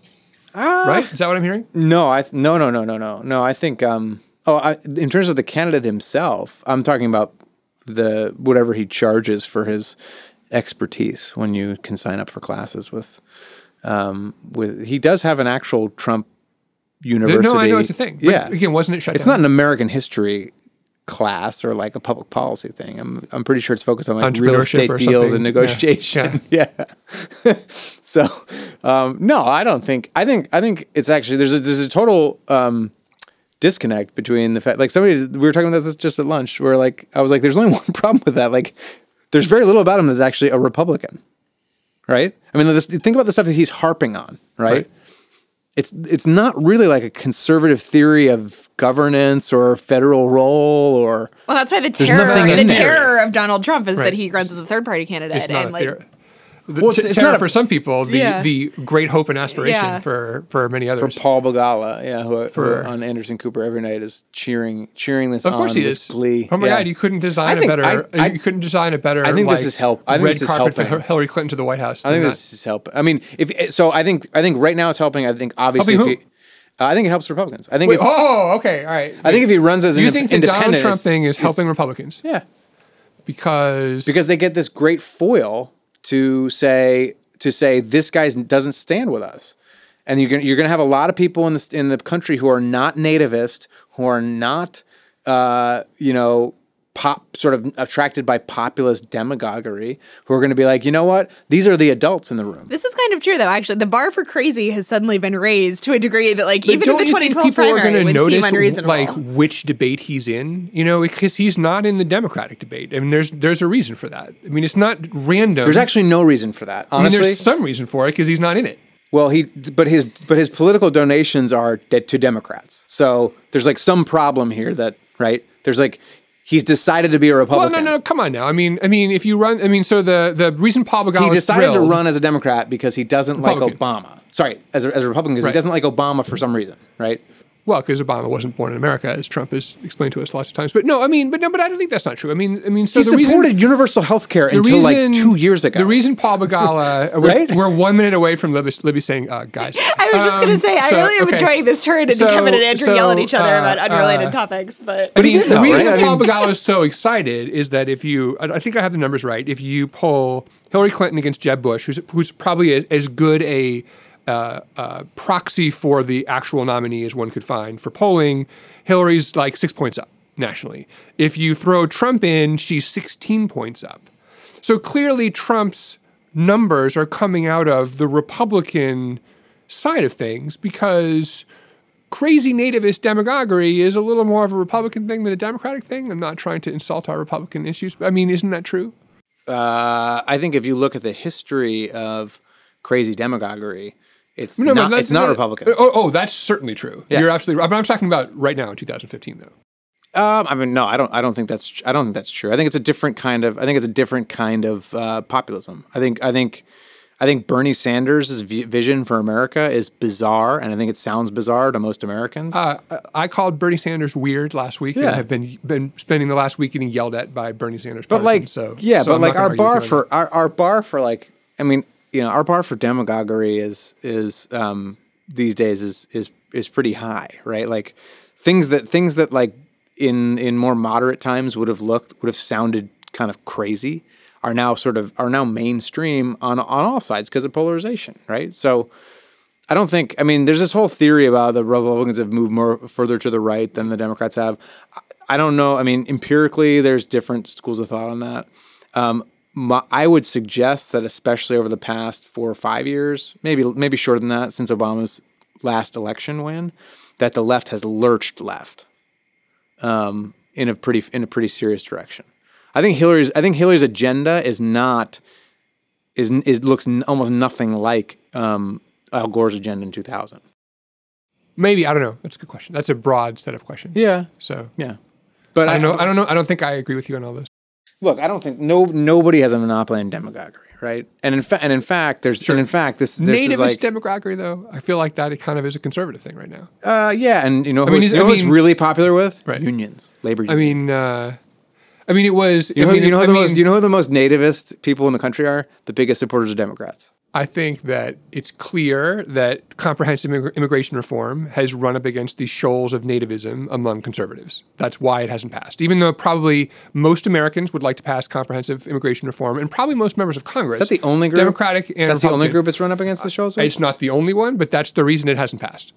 Ah. right? Is that what I'm hearing? No, I th- no no no no no no. I think um oh I, in terms of the candidate himself, I'm talking about the whatever he charges for his expertise when you can sign up for classes with um with he does have an actual Trump university. No, I know it's a thing. Yeah, Again, wasn't it shut it's down? not an American history class or like a public policy thing. I'm I'm pretty sure it's focused on like real estate deals something. and Yeah. negotiation. Yeah. so um, no, I don't think. I think I think it's actually there's a there's a total um, disconnect between the fact like somebody we were talking about this just at lunch where like I was like there's only one problem with that like there's very little about him that's actually a Republican, right? I mean, this, think about the stuff that he's harping on, right? Right. It's it's not really like a conservative theory of governance or federal role or Well, that's why the terror, the there. terror of Donald Trump is Right. that he runs as a third party candidate, It's not and a like theory. The Well, it's- t- it's not a- for some people, the, Yeah. the great hope and aspiration Yeah. for, for many others. for. Paul Begala, yeah, who, For- who on Anderson Cooper every night is cheering cheering this Of course on he with is. glee. Oh my Yeah. god, you couldn't design I a better. I- I- you couldn't design a better. I think this is help- I think red this is carpet for helping. Hil- Hillary Clinton to the White House. I think than this is helping. I mean, if so, I think I think right now it's helping. I think obviously, Helping if uh, I think it helps Republicans. I think Wait, if, oh, okay, all right. I think if he runs as an think the Donald independent, Trump thing is helping Republicans Yeah, because because they get this great foil to say to say this guy doesn't stand with us, and you're gonna you're gonna have a lot of people in the in the country who are not nativist, who are not uh, you know pop sort of attracted by populist demagoguery, who are going to be like, you know what, these are the adults in the room. This is kind of true, though. Actually, the bar for crazy has suddenly been raised to a degree that, like, But even in don't the you think 2012 people are primary, gonna would seem notice unreasonable. like which debate he's in? You know, because he's not in the Democratic debate. I mean, there's there's a reason for that. I mean, it's not random. There's actually no reason for that, I mean, there's some reason for it because he's not in it. Well, he but his but his political donations are de- to Democrats. So there's like some problem here that right. There's like he's decided to be a Republican. Well, no, no, come on now. I mean, I mean, if you run, I mean, so the the reason Paul Begala He decided to run as a Democrat because he doesn't Republican. like Obama. Sorry, as a, as a Republican because Right. he doesn't like Obama for some reason, right? Well, because Obama wasn't born in America, as Trump has explained to us lots of times. But no, I mean, but no, but I don't think that's not true. I mean, I mean, so He the reason supported universal health care until reason like two years ago. The reason Paul Begala, we're, we're one minute away from Libby, Libby saying, uh, guys. I was just going to say, I so, really am okay. enjoying this turn into So- Kevin and Andrew yell at each other uh, about unrelated uh, topics. But, But he the, the though, reason right? That Paul mean- Begala is so excited is that if you, I I think I have the numbers right. If you poll Hillary Clinton against Jeb Bush, who's, who's probably as, as good a uh, uh, proxy for the actual nominee as one could find for polling, Hillary's like six points up nationally. If you throw Trump in, she's 16 points up. So clearly, Trump's numbers are coming out of the Republican side of things because crazy nativist demagoguery is a little more of a Republican thing than a Democratic thing. I'm not trying to insult our Republican issues, but I mean, isn't that true? Uh, I think if you look at the history of crazy demagoguery, it's No, not it's not Republicans. Oh, oh, that's certainly true. Yeah. You're absolutely right. But I'm talking about right now in 2015, though. Um, I mean, no, I don't. I don't think that's. I don't think that's true. I think it's a different kind of. I think it's a different kind of uh, populism. I think. I think. I think Bernie Sanders' vi- vision for America is bizarre, and I think it sounds bizarre to most Americans. Uh, I called Bernie Sanders weird last week, Yeah. and have been been spending the last week getting yelled at by Bernie Sanders. but like, so yeah, so but I'm like our bar for our, our bar for like. I mean, you know, our bar for demagoguery is is um, these days is is is pretty high, right? Like things that things that like in in more moderate times would have looked would have sounded kind of crazy are now sort of are now mainstream on on all sides because of polarization, right? So I don't think I mean there's this whole theory about the Republicans have moved more further to the right than the Democrats have. I- don't know. I mean, empirically, there's different schools of thought on that. Um, my, I would suggest that, especially over the past four or five years, maybe maybe shorter than that, since Obama's last election win, that the left has lurched left um, in a pretty in a pretty serious direction. I think Hillary's I think Hillary's agenda is not is is looks n- almost nothing like um, Al Gore's agenda in 2000. maybe I don't know. That's a good question. That's a broad set of questions. Yeah, So yeah. But I don't know. I don't know. I don't think I agree with you on all this. Look, I don't think no nobody has a monopoly on demagoguery, right? And in fact, and in fact, there's and in fact this this Nativist is like demagoguery, though, I feel like that it kind of is a conservative thing right now. uh, yeah, and you know, who, mean, you know I who it's mean- really popular with Right. unions, labor unions. I mean, uh, I mean, it was. you know, I mean, you know I who the mean, most you know who the most nativist people in the country are? The biggest supporters of Democrats. I think that it's clear that comprehensive immigration reform has run up against the shoals of nativism among conservatives. That's why it hasn't passed. Even though probably most Americans would like to pass comprehensive immigration reform, and probably most members of Congress. Is that the only group? Democratic and That's the only group that's run up against the with? It's not the only one, but that's the reason it hasn't passed.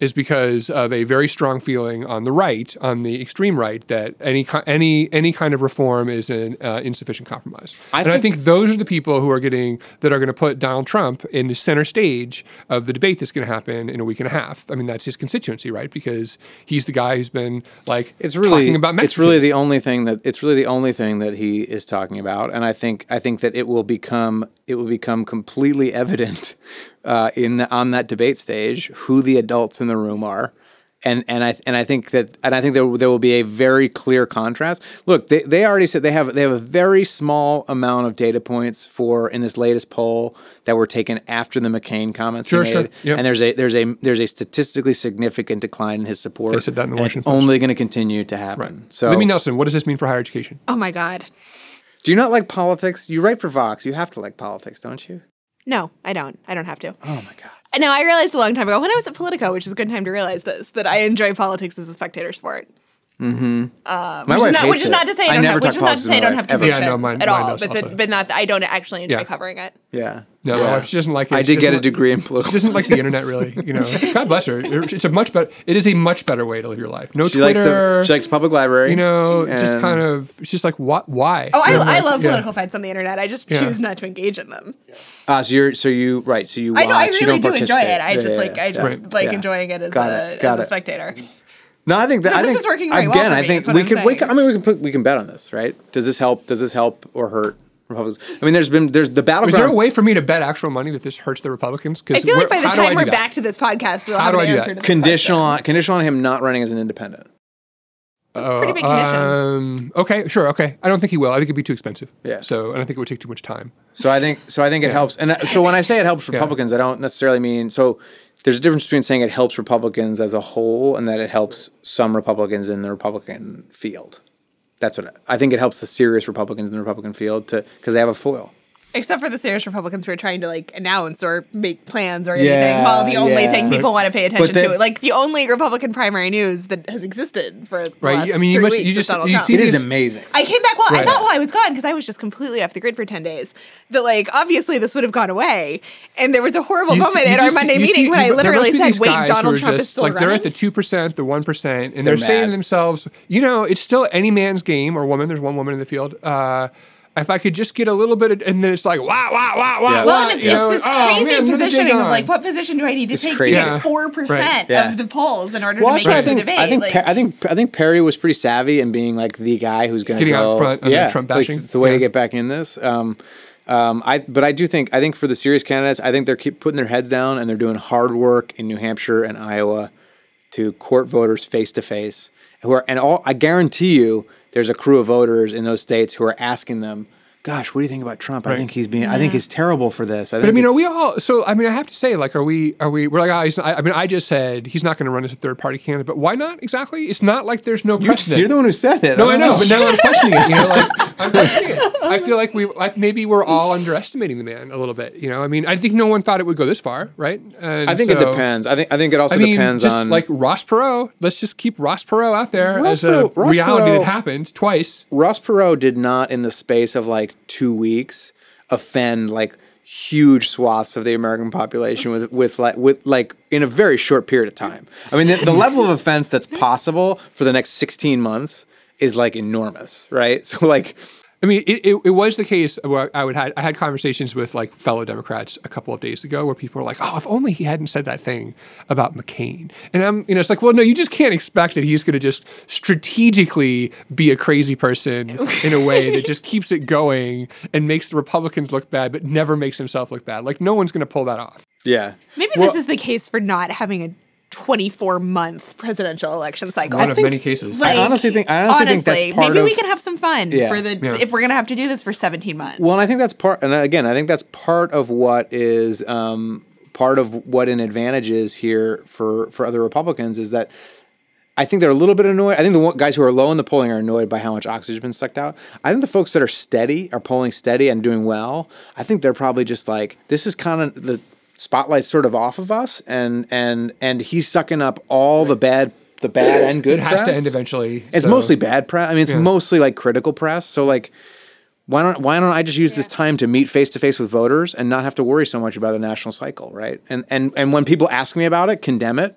Is because of a very strong feeling on the right, on the extreme right, that any any any kind of reform is an uh, insufficient compromise. I and I think- think those are the people who are getting that are going to put Donald Trump in the center stage of the debate that's going to happen in a week and a half. I mean, that's his constituency, right? Because he's the guy who's been like it's really talking about Mexicans. it's really the only thing that it's really the only thing that he is talking about and i think i think that it will become it will become completely evident uh, in the, on that debate stage who the adults in the room are and and I and I think that and I think there, there will be a very clear contrast. Look, they, they already said they have they have a very small amount of data points for in this latest poll that were taken after the McCain comments Sure, he sure. made, Yep. and there's a there's a there's a statistically significant decline in his support. They said that in the and it's Washington Post. only going to continue to happen. So, Libby Nelson, what does this mean for higher education? Oh my God. do you not like politics? You write for Vox. You have to like politics, don't you? No, I don't. I don't have to. Oh my god. No, I realized a long time ago when I was at Politico, which is a good time to realize this, that I enjoy politics as a spectator sport. My Which wife is, not, hates which is it. not to say I, I don't never have, talk which is not to politics say I with don't have wife, ever. convictions Yeah, no, mine- at mine all, does but, the, also. but not I don't actually enjoy Yeah. covering it. Yeah. No, Yeah. my wife, she doesn't like it. I She did get a doesn't- degree in political. She doesn't like the internet really. You know, God bless her. It's a much better. It is a much better way to live your life. No She likes Twitter. the, she likes public library. you know, just and- kind of. She's like, what? Why? Oh, I, And I'm I like, love yeah. political fights on the internet. I just Yeah. choose not to engage in them. Ah, so you're so you right. So you. I know I you really don't do enjoy participate. it. I Yeah, just yeah, like I just Right. like Yeah. enjoying it as Got a it, got as a it. spectator. No, I think that So I this think, is working very again. well for I think is what we I'm could. We, can- I mean, we can put we can bet on this, right? Does this help? Does this help or hurt Republicans? I mean, there's been there's the battle. Is there a way for me to bet actual money that this hurts the Republicans? Because I feel like by the how do I time we're back to this podcast, we'll How have do an I do answer that? to conditional on conditional on him not running as an independent? Pretty big condition. Um, okay, sure, okay. I don't think he will. I think it'd be too expensive. Yeah. So and I think it would take too much time. So I think so. I think it helps. And uh, so when I say it helps Republicans, I don't necessarily mean so. There's a difference between saying it helps Republicans as a whole and that it helps some Republicans in the Republican field. That's what I, I think. It helps the serious Republicans in the Republican field to because they have a foil. Except for the serious Republicans who are trying to like announce or make plans or anything, Yeah, while the only yeah. thing people want to pay attention then- to, like the only Republican primary news that has existed for the Right, last I mean, you three must- weeks you is just- Donald you Trump. see It is these- amazing. I came back. Well, I thought while I was gone because I was just completely off the grid for ten days. That like obviously this would have gone away, and there was a horrible You moment you at our just- Monday meeting see- when I you- there literally said, "Wait, Donald are Trump is still like running." they're at the two percent, the one percent, and they're, They're saying to themselves, you know, it's still any man's game or woman. There's one woman in the field. Uh, if I could just get a little bit, of, and then it's like, wow, wow, wow, wow, Yeah. wow. well, and it's, you know, it's this oh, crazy man, positioning of like, what position do I need to take crazy. to get four percent Right. Yeah. of the polls in order Well, to that's make why I it to the debate? I think like, Per- I think I think Perry was pretty savvy in being like the guy who's going to Getting out go, front on yeah, Trump like, bashing. it's the way to get back in this. Um, um, I but I do think I think for the serious candidates, I think they're keep putting their heads down and they're doing hard work in New Hampshire and Iowa to court voters face to face. Who are and all I guarantee you, there's a crew of voters in those states who are asking them. Gosh, what do you think about Trump? I think he's being. I think he's terrible for this. I But I mean, are we all? So I mean, I have to say, like, are we? Are we? We're like, oh, he's not, I mean, I just said he's not going to run as a third party candidate, but why not exactly? It's not like there's no precedent. You're the one who said it. No, I don't know, but now I'm questioning it. You know, like I'm questioning it. I feel like we, like maybe we're all underestimating the man a little bit. You know, I mean, I think no one thought it would go this far, right? And I think it depends. I think I think it also I mean, depends just on like Ross Perot. Let's just keep Ross Perot out there Ross as a Perot- Ross reality Perot- that happened twice. Ross Perot did not, in the space of like two weeks, offend like huge swaths of the American population with with like with like in a very short period of time. I mean, the, the level of offense that's possible for the next sixteen months is like enormous, right? So like, I mean, it, it, it was the case where I would had I had conversations with like fellow Democrats a couple of days ago where people were like, "Oh, if only he hadn't said that thing about McCain." And I'm, you know, it's like, well, no, you just can't expect that he's going to just strategically be a crazy person in a way that just keeps it going and makes the Republicans look bad, but never makes himself look bad. Like no one's going to pull that off. yeah, Maybe Well, this is the case for not having a 24 month presidential election cycle. One of think- many cases. I honestly think- I honestly think that's part maybe we can have some fun Yeah. for the Yeah. if we're gonna have to do this for 17 months. Well, and I think that's part, and again, I think that's part of what is um, part of what an advantage is here for for other Republicans is that I think they're a little bit annoyed. I think the guys who are low in the polling are annoyed by how much oxygen's been sucked out. I think the folks that are steady, are polling steady and doing well. I think they're probably just like this is kind of the spotlight's sort of off of us, and and and he's sucking up all the bad. The bad and good It has to press. end eventually, It's so- mostly bad press. I mean, it's Yeah. mostly like critical press. So like, why don't why don't I just use this time to meet face to face with voters and not have to worry so much about the national cycle, right? And and and when people ask me about it, condemn it,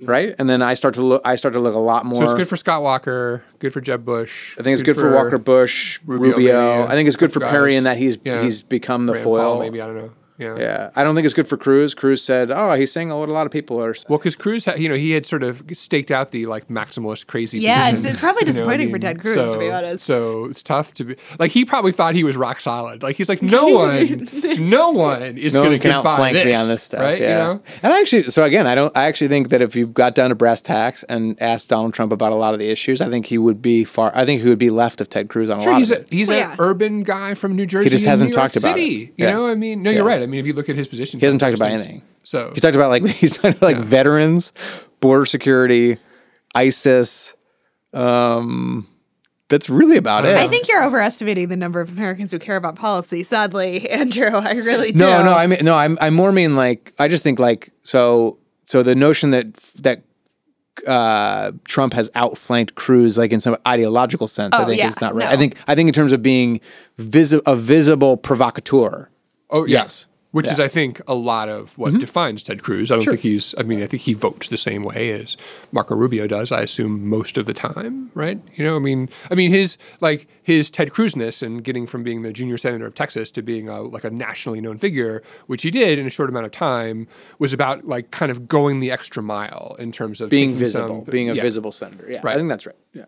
right? And then I start to look. I start to look a lot more. So it's good for Scott Walker, good for Jeb Bush. I think it's good, for, Walker Bush, Rubio, Rubio. maybe, I think it's good for guys. Perry in that he's Yeah. he's become the Rand foil. Paul, maybe I don't know. Yeah. Yeah, I don't think it's good for Cruz. Cruz said, "Oh, he's saying what a lot of people are." Saying. Well, because Cruz, had, you know, he had sort of staked out the like maximalist crazy. Yeah, position, it's- it's probably you know I disappointing for? Ted Cruz, to be honest. So it's tough to be like he probably thought he was rock solid. Like he's like no one, no one is no going to can outflank this, me on this stuff. right? Yeah, You know? and I actually, so again, I don't. I actually think that if you got down to brass tacks and asked Donald Trump about a lot of the issues, I think he would be far. I think he would be left of Ted Cruz on a Sure, lot he's of a it. he's Well, an yeah. urban guy from New Jersey. He just hasn't New York talked about City, it. You Yeah. know, I mean, no, you're Yeah. right. I mean, if you look at his position, He hasn't talked about anything. So He talked about like he's talked about like veterans, border security, ISIS. Um, that's really about it. I think you're overestimating the number of Americans who care about policy. Sadly, Andrew, I really do. No, no, I mean no, I'm I'm more mean like I just think like so so the notion that that uh, Trump has outflanked Cruz like in some ideological sense, I Oh, think yeah, is not right. no. I think I think in terms of being visi- a visible provocateur. Oh yeah. Yes. Which is, I think, a lot of what Mm-hmm. defines Ted Cruz. I don't think he's. I mean, I think he votes the same way as Marco Rubio does. I assume most of the time, right? You know, I mean, I mean, his like his Ted Cruz-ness and getting from being the junior senator of Texas to being a like a nationally known figure, which he did in a short amount of time, was about like kind of going the extra mile in terms of Being visible, some- being a yeah. visible senator. Yeah, I think that's right. Yeah,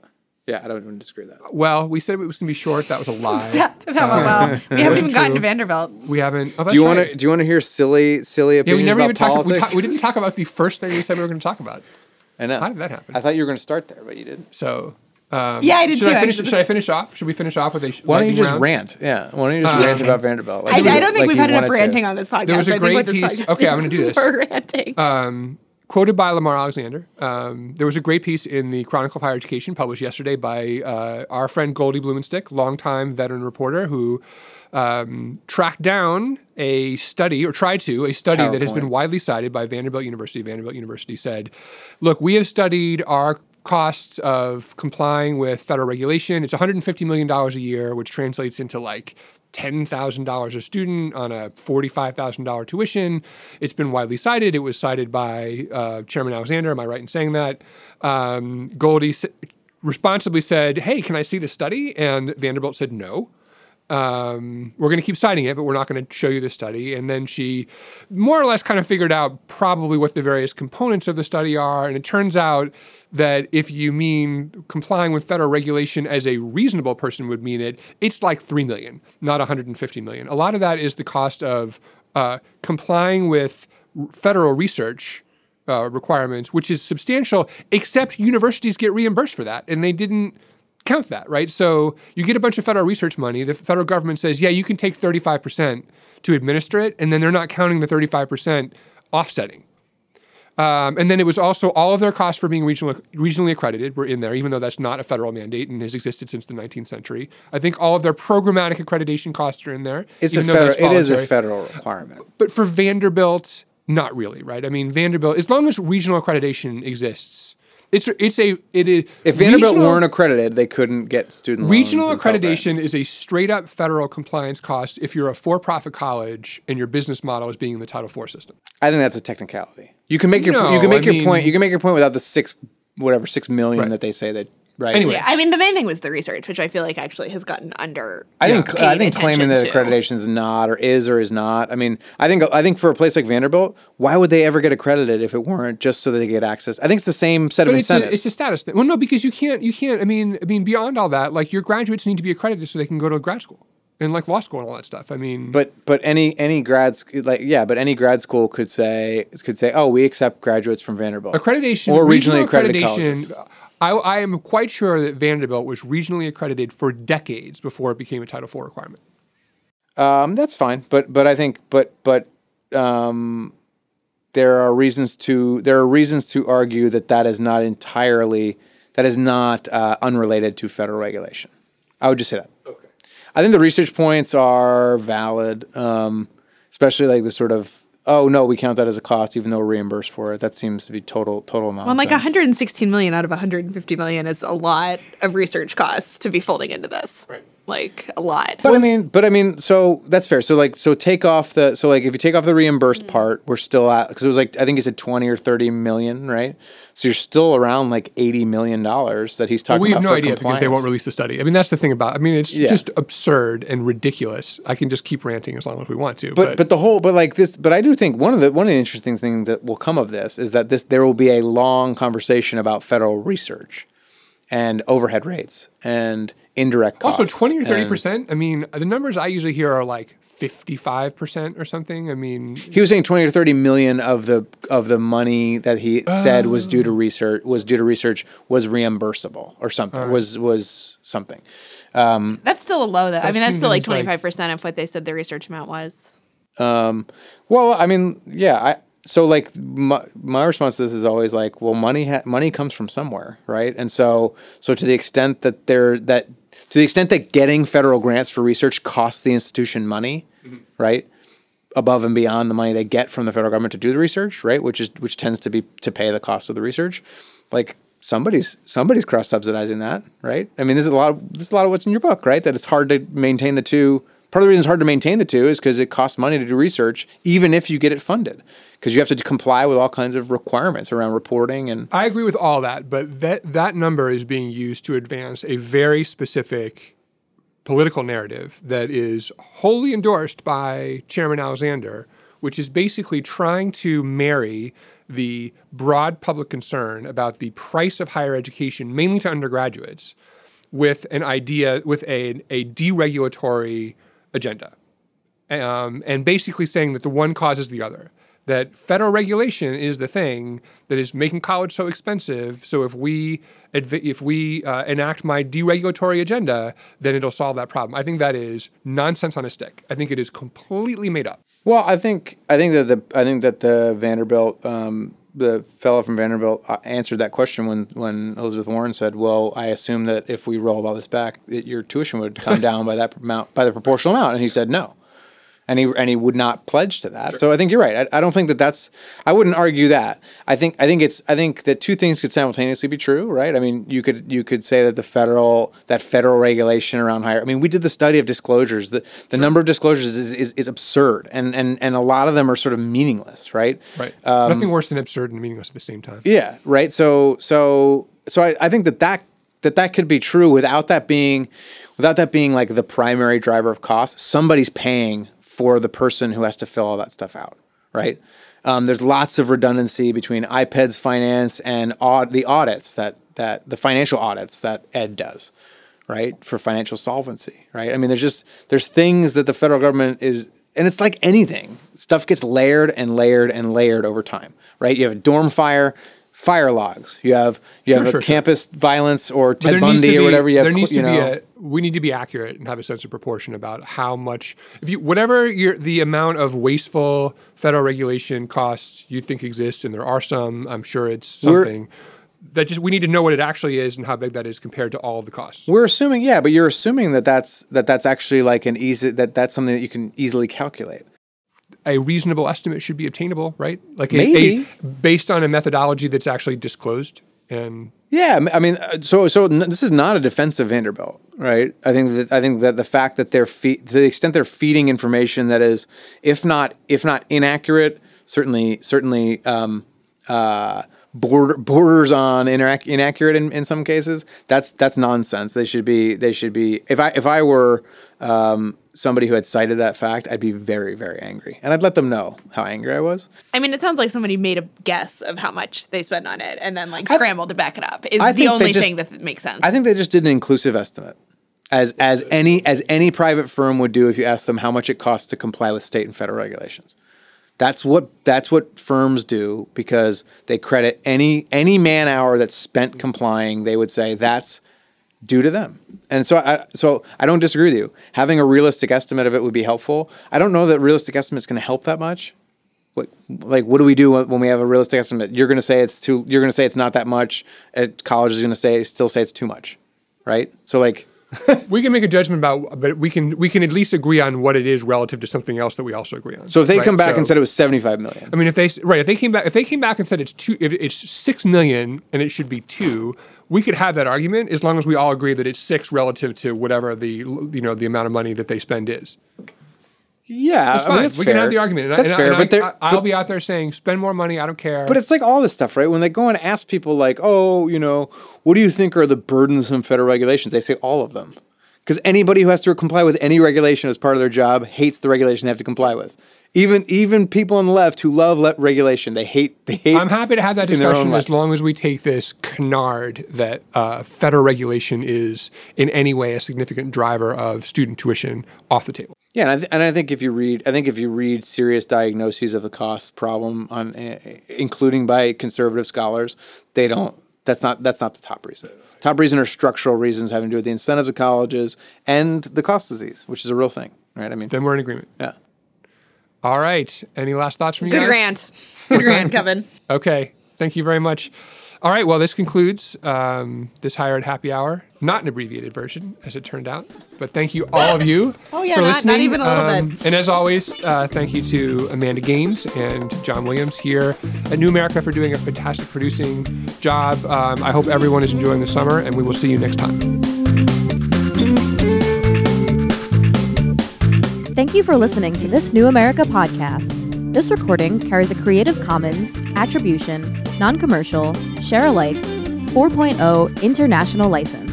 yeah, I don't even disagree with that. Well, we said it was going to be short. That was a lie. that went well. We haven't even gotten to. Vanderbilt. we haven't. Oh, Do you want to do you want to hear silly silly Yeah, opinions we never about even talked. We, politics? ta- we didn't talk about the first thing we said we were going to talk about. I know. How did that happen? I thought you were going to start there, but you didn't. So, um, Yeah, I did should too, I finish? actually. Should I finish off? Should we finish off with a? sh- Why don't you just round? rant? Yeah, why don't you just rant about Vanderbilt? Like I, I don't think like we've had enough wanted to. ranting on this podcast. There was a I think great what piece- okay, I'm gonna do is this. more ranting. Quoted by Lamar Alexander. Um, there was a great piece in the Chronicle of Higher Education published yesterday by uh, our friend Goldie Blumenstyk, longtime veteran reporter who um, tracked down a study or tried to a study that has been widely cited by Vanderbilt University. Vanderbilt University said, "Look, we have studied our." Costs of complying with federal regulation. It's $150 million a year, which translates into like $10,000 a student on a $45,000 tuition. It's been widely cited. It was cited by uh, Chairman Alexander. Am I right in saying that? Um, Goldie s- responsibly said, Hey, can I see the study? And Vanderbilt said, No um, we're going to keep citing it, but we're not going to show you the study. And then she more or less kind of figured out probably what the various components of the study are. And it turns out that if you mean complying with federal regulation as a reasonable person would mean it, it's like 3 million, not 150 million. A lot of that is the cost of uh, complying with federal research uh, requirements, which is substantial, except universities get reimbursed for that. And they didn't count that, right? So you get a bunch of federal research money. The federal government says, yeah, you can take 35% to administer it. And then they're not counting the 35% offsetting. Um, and then it was also all of their costs for being regional, regionally accredited were in there, even though that's not a federal mandate and has existed since the 19th century. I think all of their programmatic accreditation costs are in there. It's a even though federal. It is a federal requirement. But for Vanderbilt, not really, right? I mean, Vanderbilt, as long as regional accreditation exists, it's it's a it is If Vanderbilt regional- weren't accredited, they couldn't get student loans Regional accreditation is a straight up federal compliance cost if you're a for profit college and your business model is being in the Title IV system. I think that's a technicality. You can make your No, you can make I your mean- point. You can make your point without the six whatever six million Right. that they say that. Right. Anyway. Yeah, I mean, the main thing was the research, which I feel like actually has gotten under. I think uh, I think claiming that to. accreditation is not or is or is not. I mean, I think I think for a place like Vanderbilt, why would they ever get accredited if it weren't just so that they get access? I think it's the same set of But it's a, incentives. it's a status thing. Well, no, because you can't you can't. I mean, I mean, beyond all that, like your graduates need to be accredited so they can go to grad school and like law school and all that stuff. I mean, but but any any grad sc- like yeah, but any grad school could say could say, oh, we accept graduates from Vanderbilt accreditation or regionally regional accredited accreditation. colleges. I, I am quite sure that Vanderbilt was regionally accredited for decades before it became a Title IV requirement. Um, that's fine, but but I think but but um, there are reasons to there are reasons to argue that that is not entirely that is not uh, unrelated to federal regulation. I would just say that. Okay. I think the research points are valid, um, especially like the sort of oh no, we count that as a cost even though we're reimbursed for it. That seems to be total total amount. Well, like 116 million out of 150 million is a lot of research costs to be folding into this. Right. Like a lot. But I mean, but I mean, so that's fair. So like, so take off the, so like, if you take off the reimbursed mm. part, we're still at because it was like I think he said twenty or thirty million, right? So you're still around like eighty million dollars that he's talking about. we have no for idea because they won't release the study. I mean, that's the thing about. I mean, it's Yeah. just absurd and ridiculous. I can just keep ranting as long as we want to. But but the whole but like this but I do think one of the one of the interesting things that will come of this is that this there will be a long conversation about federal research and overhead rates and indirect costs. also twenty or 30%. I mean, the numbers I usually hear are like fifty-five percent or something. I mean, He was saying twenty or thirty million of the of the money that he said was due to research was due to research was reimbursable or something was was something. That's still a low though. I mean, that's still like like- twenty five percent of what they said the research amount was. Um, Well, I mean, yeah, I so like my, my response to this is always like, well, money ha- money comes from somewhere, right? And so so to the extent that there that to the extent that getting federal grants for research costs the institution money, mm-hmm. right? Above and beyond the money they get from the federal government to do the research, right? Which is which tends to be to pay the cost of the research. Like somebody's somebody's cross subsidizing that, right? I mean, this is a lot of this is a lot of what's in your book, right? That it's hard to maintain the two. Part of the reason it's hard to maintain the two is because it costs money to do research, even if you get it funded, because you have to comply with all kinds of requirements around reporting and I agree with all that, but that that number is being used to advance a very specific political narrative that is wholly endorsed by Chairman Alexander, which is basically trying to marry the broad public concern about the price of higher education, mainly to undergraduates, with an idea, with a, a deregulatory agenda um, and basically saying that the one causes the other. That federal regulation is the thing that is making college so expensive. So if we if we uh, enact my deregulatory agenda, then it'll solve that problem. I think that is nonsense on a stick. I think it is completely made up. Well, I think I think that the I think that the Vanderbilt um, the fellow from Vanderbilt uh, answered that question when when Elizabeth Warren said, "Well, I assume that if we roll all this back, that your tuition would come down by that amount by the proportional amount," and he said no. And he, and he would not pledge to that. So I think you're right. I, I don't think that that's. I wouldn't argue that. I think I think it's. I think that two things could simultaneously be true, right? I mean, you could you could say that the federal that federal regulation around higher. I mean, we did the study of disclosures. The the number of disclosures is, is, is absurd, and, and and a lot of them are sort of meaningless, right? Right. Um, Nothing worse than absurd and meaningless at the same time. Yeah, right. So so so I, I think that that that that could be true without that being without that being like the primary driver of cost. Somebody's paying for the person who has to fill all that stuff out, right? Um, there's lots of redundancy between IPEDS finance and aud- the audits that that the financial audits that Ed does, right? For financial solvency, right? I mean, there's just there's things that the federal government is and it's like anything. Stuff gets layered and layered and layered over time, right? You have a dorm fire, fire logs. You have you have Sure, a sure, sure. campus violence or Ted Bundy or whatever. You have, there needs you to know, be a. We need to be accurate and have a sense of proportion about how much, if you whatever your the amount of wasteful federal regulation costs you think exists, and there are some. I'm sure it's We're- something that just we need to know what it actually is and how big that is compared to all of the costs. We're assuming, yeah, but you're assuming that that's that that's actually like an easy that that's something that you can easily calculate. A reasonable estimate should be obtainable, right? Like a, Maybe. a, based on a methodology that's actually disclosed and Yeah, I mean, uh, so so this is not a defense of Vanderbilt, right? I think that I think that the fact that they're fe- to the extent they're feeding information that is, if not if not inaccurate, certainly certainly um, uh, border, borders on inac- inaccurate in, in some cases. That's that's nonsense. They should be they should be. If I if I were um, somebody who had cited that fact, I'd be very very angry, and I'd let them know how angry I was. I mean, it sounds like somebody made a guess of how much they spent on it and then like scrambled to back it up. Is I the only just- thing that makes sense. I think they just did an inclusive estimate, as as any as any private firm would do if you asked them how much it costs to comply with state and federal regulations. That's what that's what firms do because they credit any any man hour that's spent complying. They would say that's due to them. And so I so I don't disagree with you. Having a realistic estimate of it would be helpful. I don't know that realistic estimate is going to help that much. What like what do we do when we have a realistic estimate? You're going to say it's too. You're going to say it's not that much. At college is going to say still say it's too much, right? So like we can make a judgment about but we can we can at least agree on what it is relative to something else that we also agree on. so if they right? come back So- and said it was 75 million. I mean, if they right, if they came back, if they came back and said it's two, if it's six million and it should be two, we could have that argument as long as we all agree that it's six relative to whatever the you know the amount of money that they spend is. Yeah, It's I mean, we fair. can have the argument. And That's I- fair, but I, they're- I, I'll but- be out there saying, spend more money. I don't care. But it's like all this stuff, right? When they go and ask people, like, oh, you know, what do you think are the burdensome federal regulations? They say all of them. Because anybody who has to comply with any regulation as part of their job hates the regulation they have to comply with. Even even people on the left who love le- regulation, they hate they hate. I'm happy to have that in their own discussion as long as we take this canard that uh, federal regulation is in any way a significant driver of student tuition off the table. Yeah, and I, th- and I think if you read, I think if you read serious diagnoses of the cost problem, on uh, including by conservative scholars, they don't. That's not that's not the top reason. Top reason are structural reasons having to do with the incentives of colleges and the cost disease, which is a real thing, right? I mean, Then we're in agreement. yeah. All right. Any last thoughts from you Good guys? rant. Good rant, Kevin. Okay. Thank you very much. All right. Well, this concludes um, this Higher Ed Happy Hour. Not an abbreviated version, as it turned out. But thank you, all of you, Oh, yeah, for not- not listening. Um, even a little bit. And as always, uh, thank you to Amanda Gaines and John Williams here at New America for doing a fantastic producing job. Um, I hope everyone is enjoying the summer, and we will see you next time. Thank you for listening to this New America podcast. This recording carries a Creative Commons Attribution, Non Commercial, Share Alike 4.0 international license.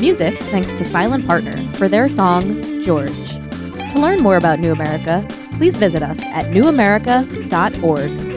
Music thanks to Silent Partner for their song, George. To learn more about New America, please visit us at newamerica.org.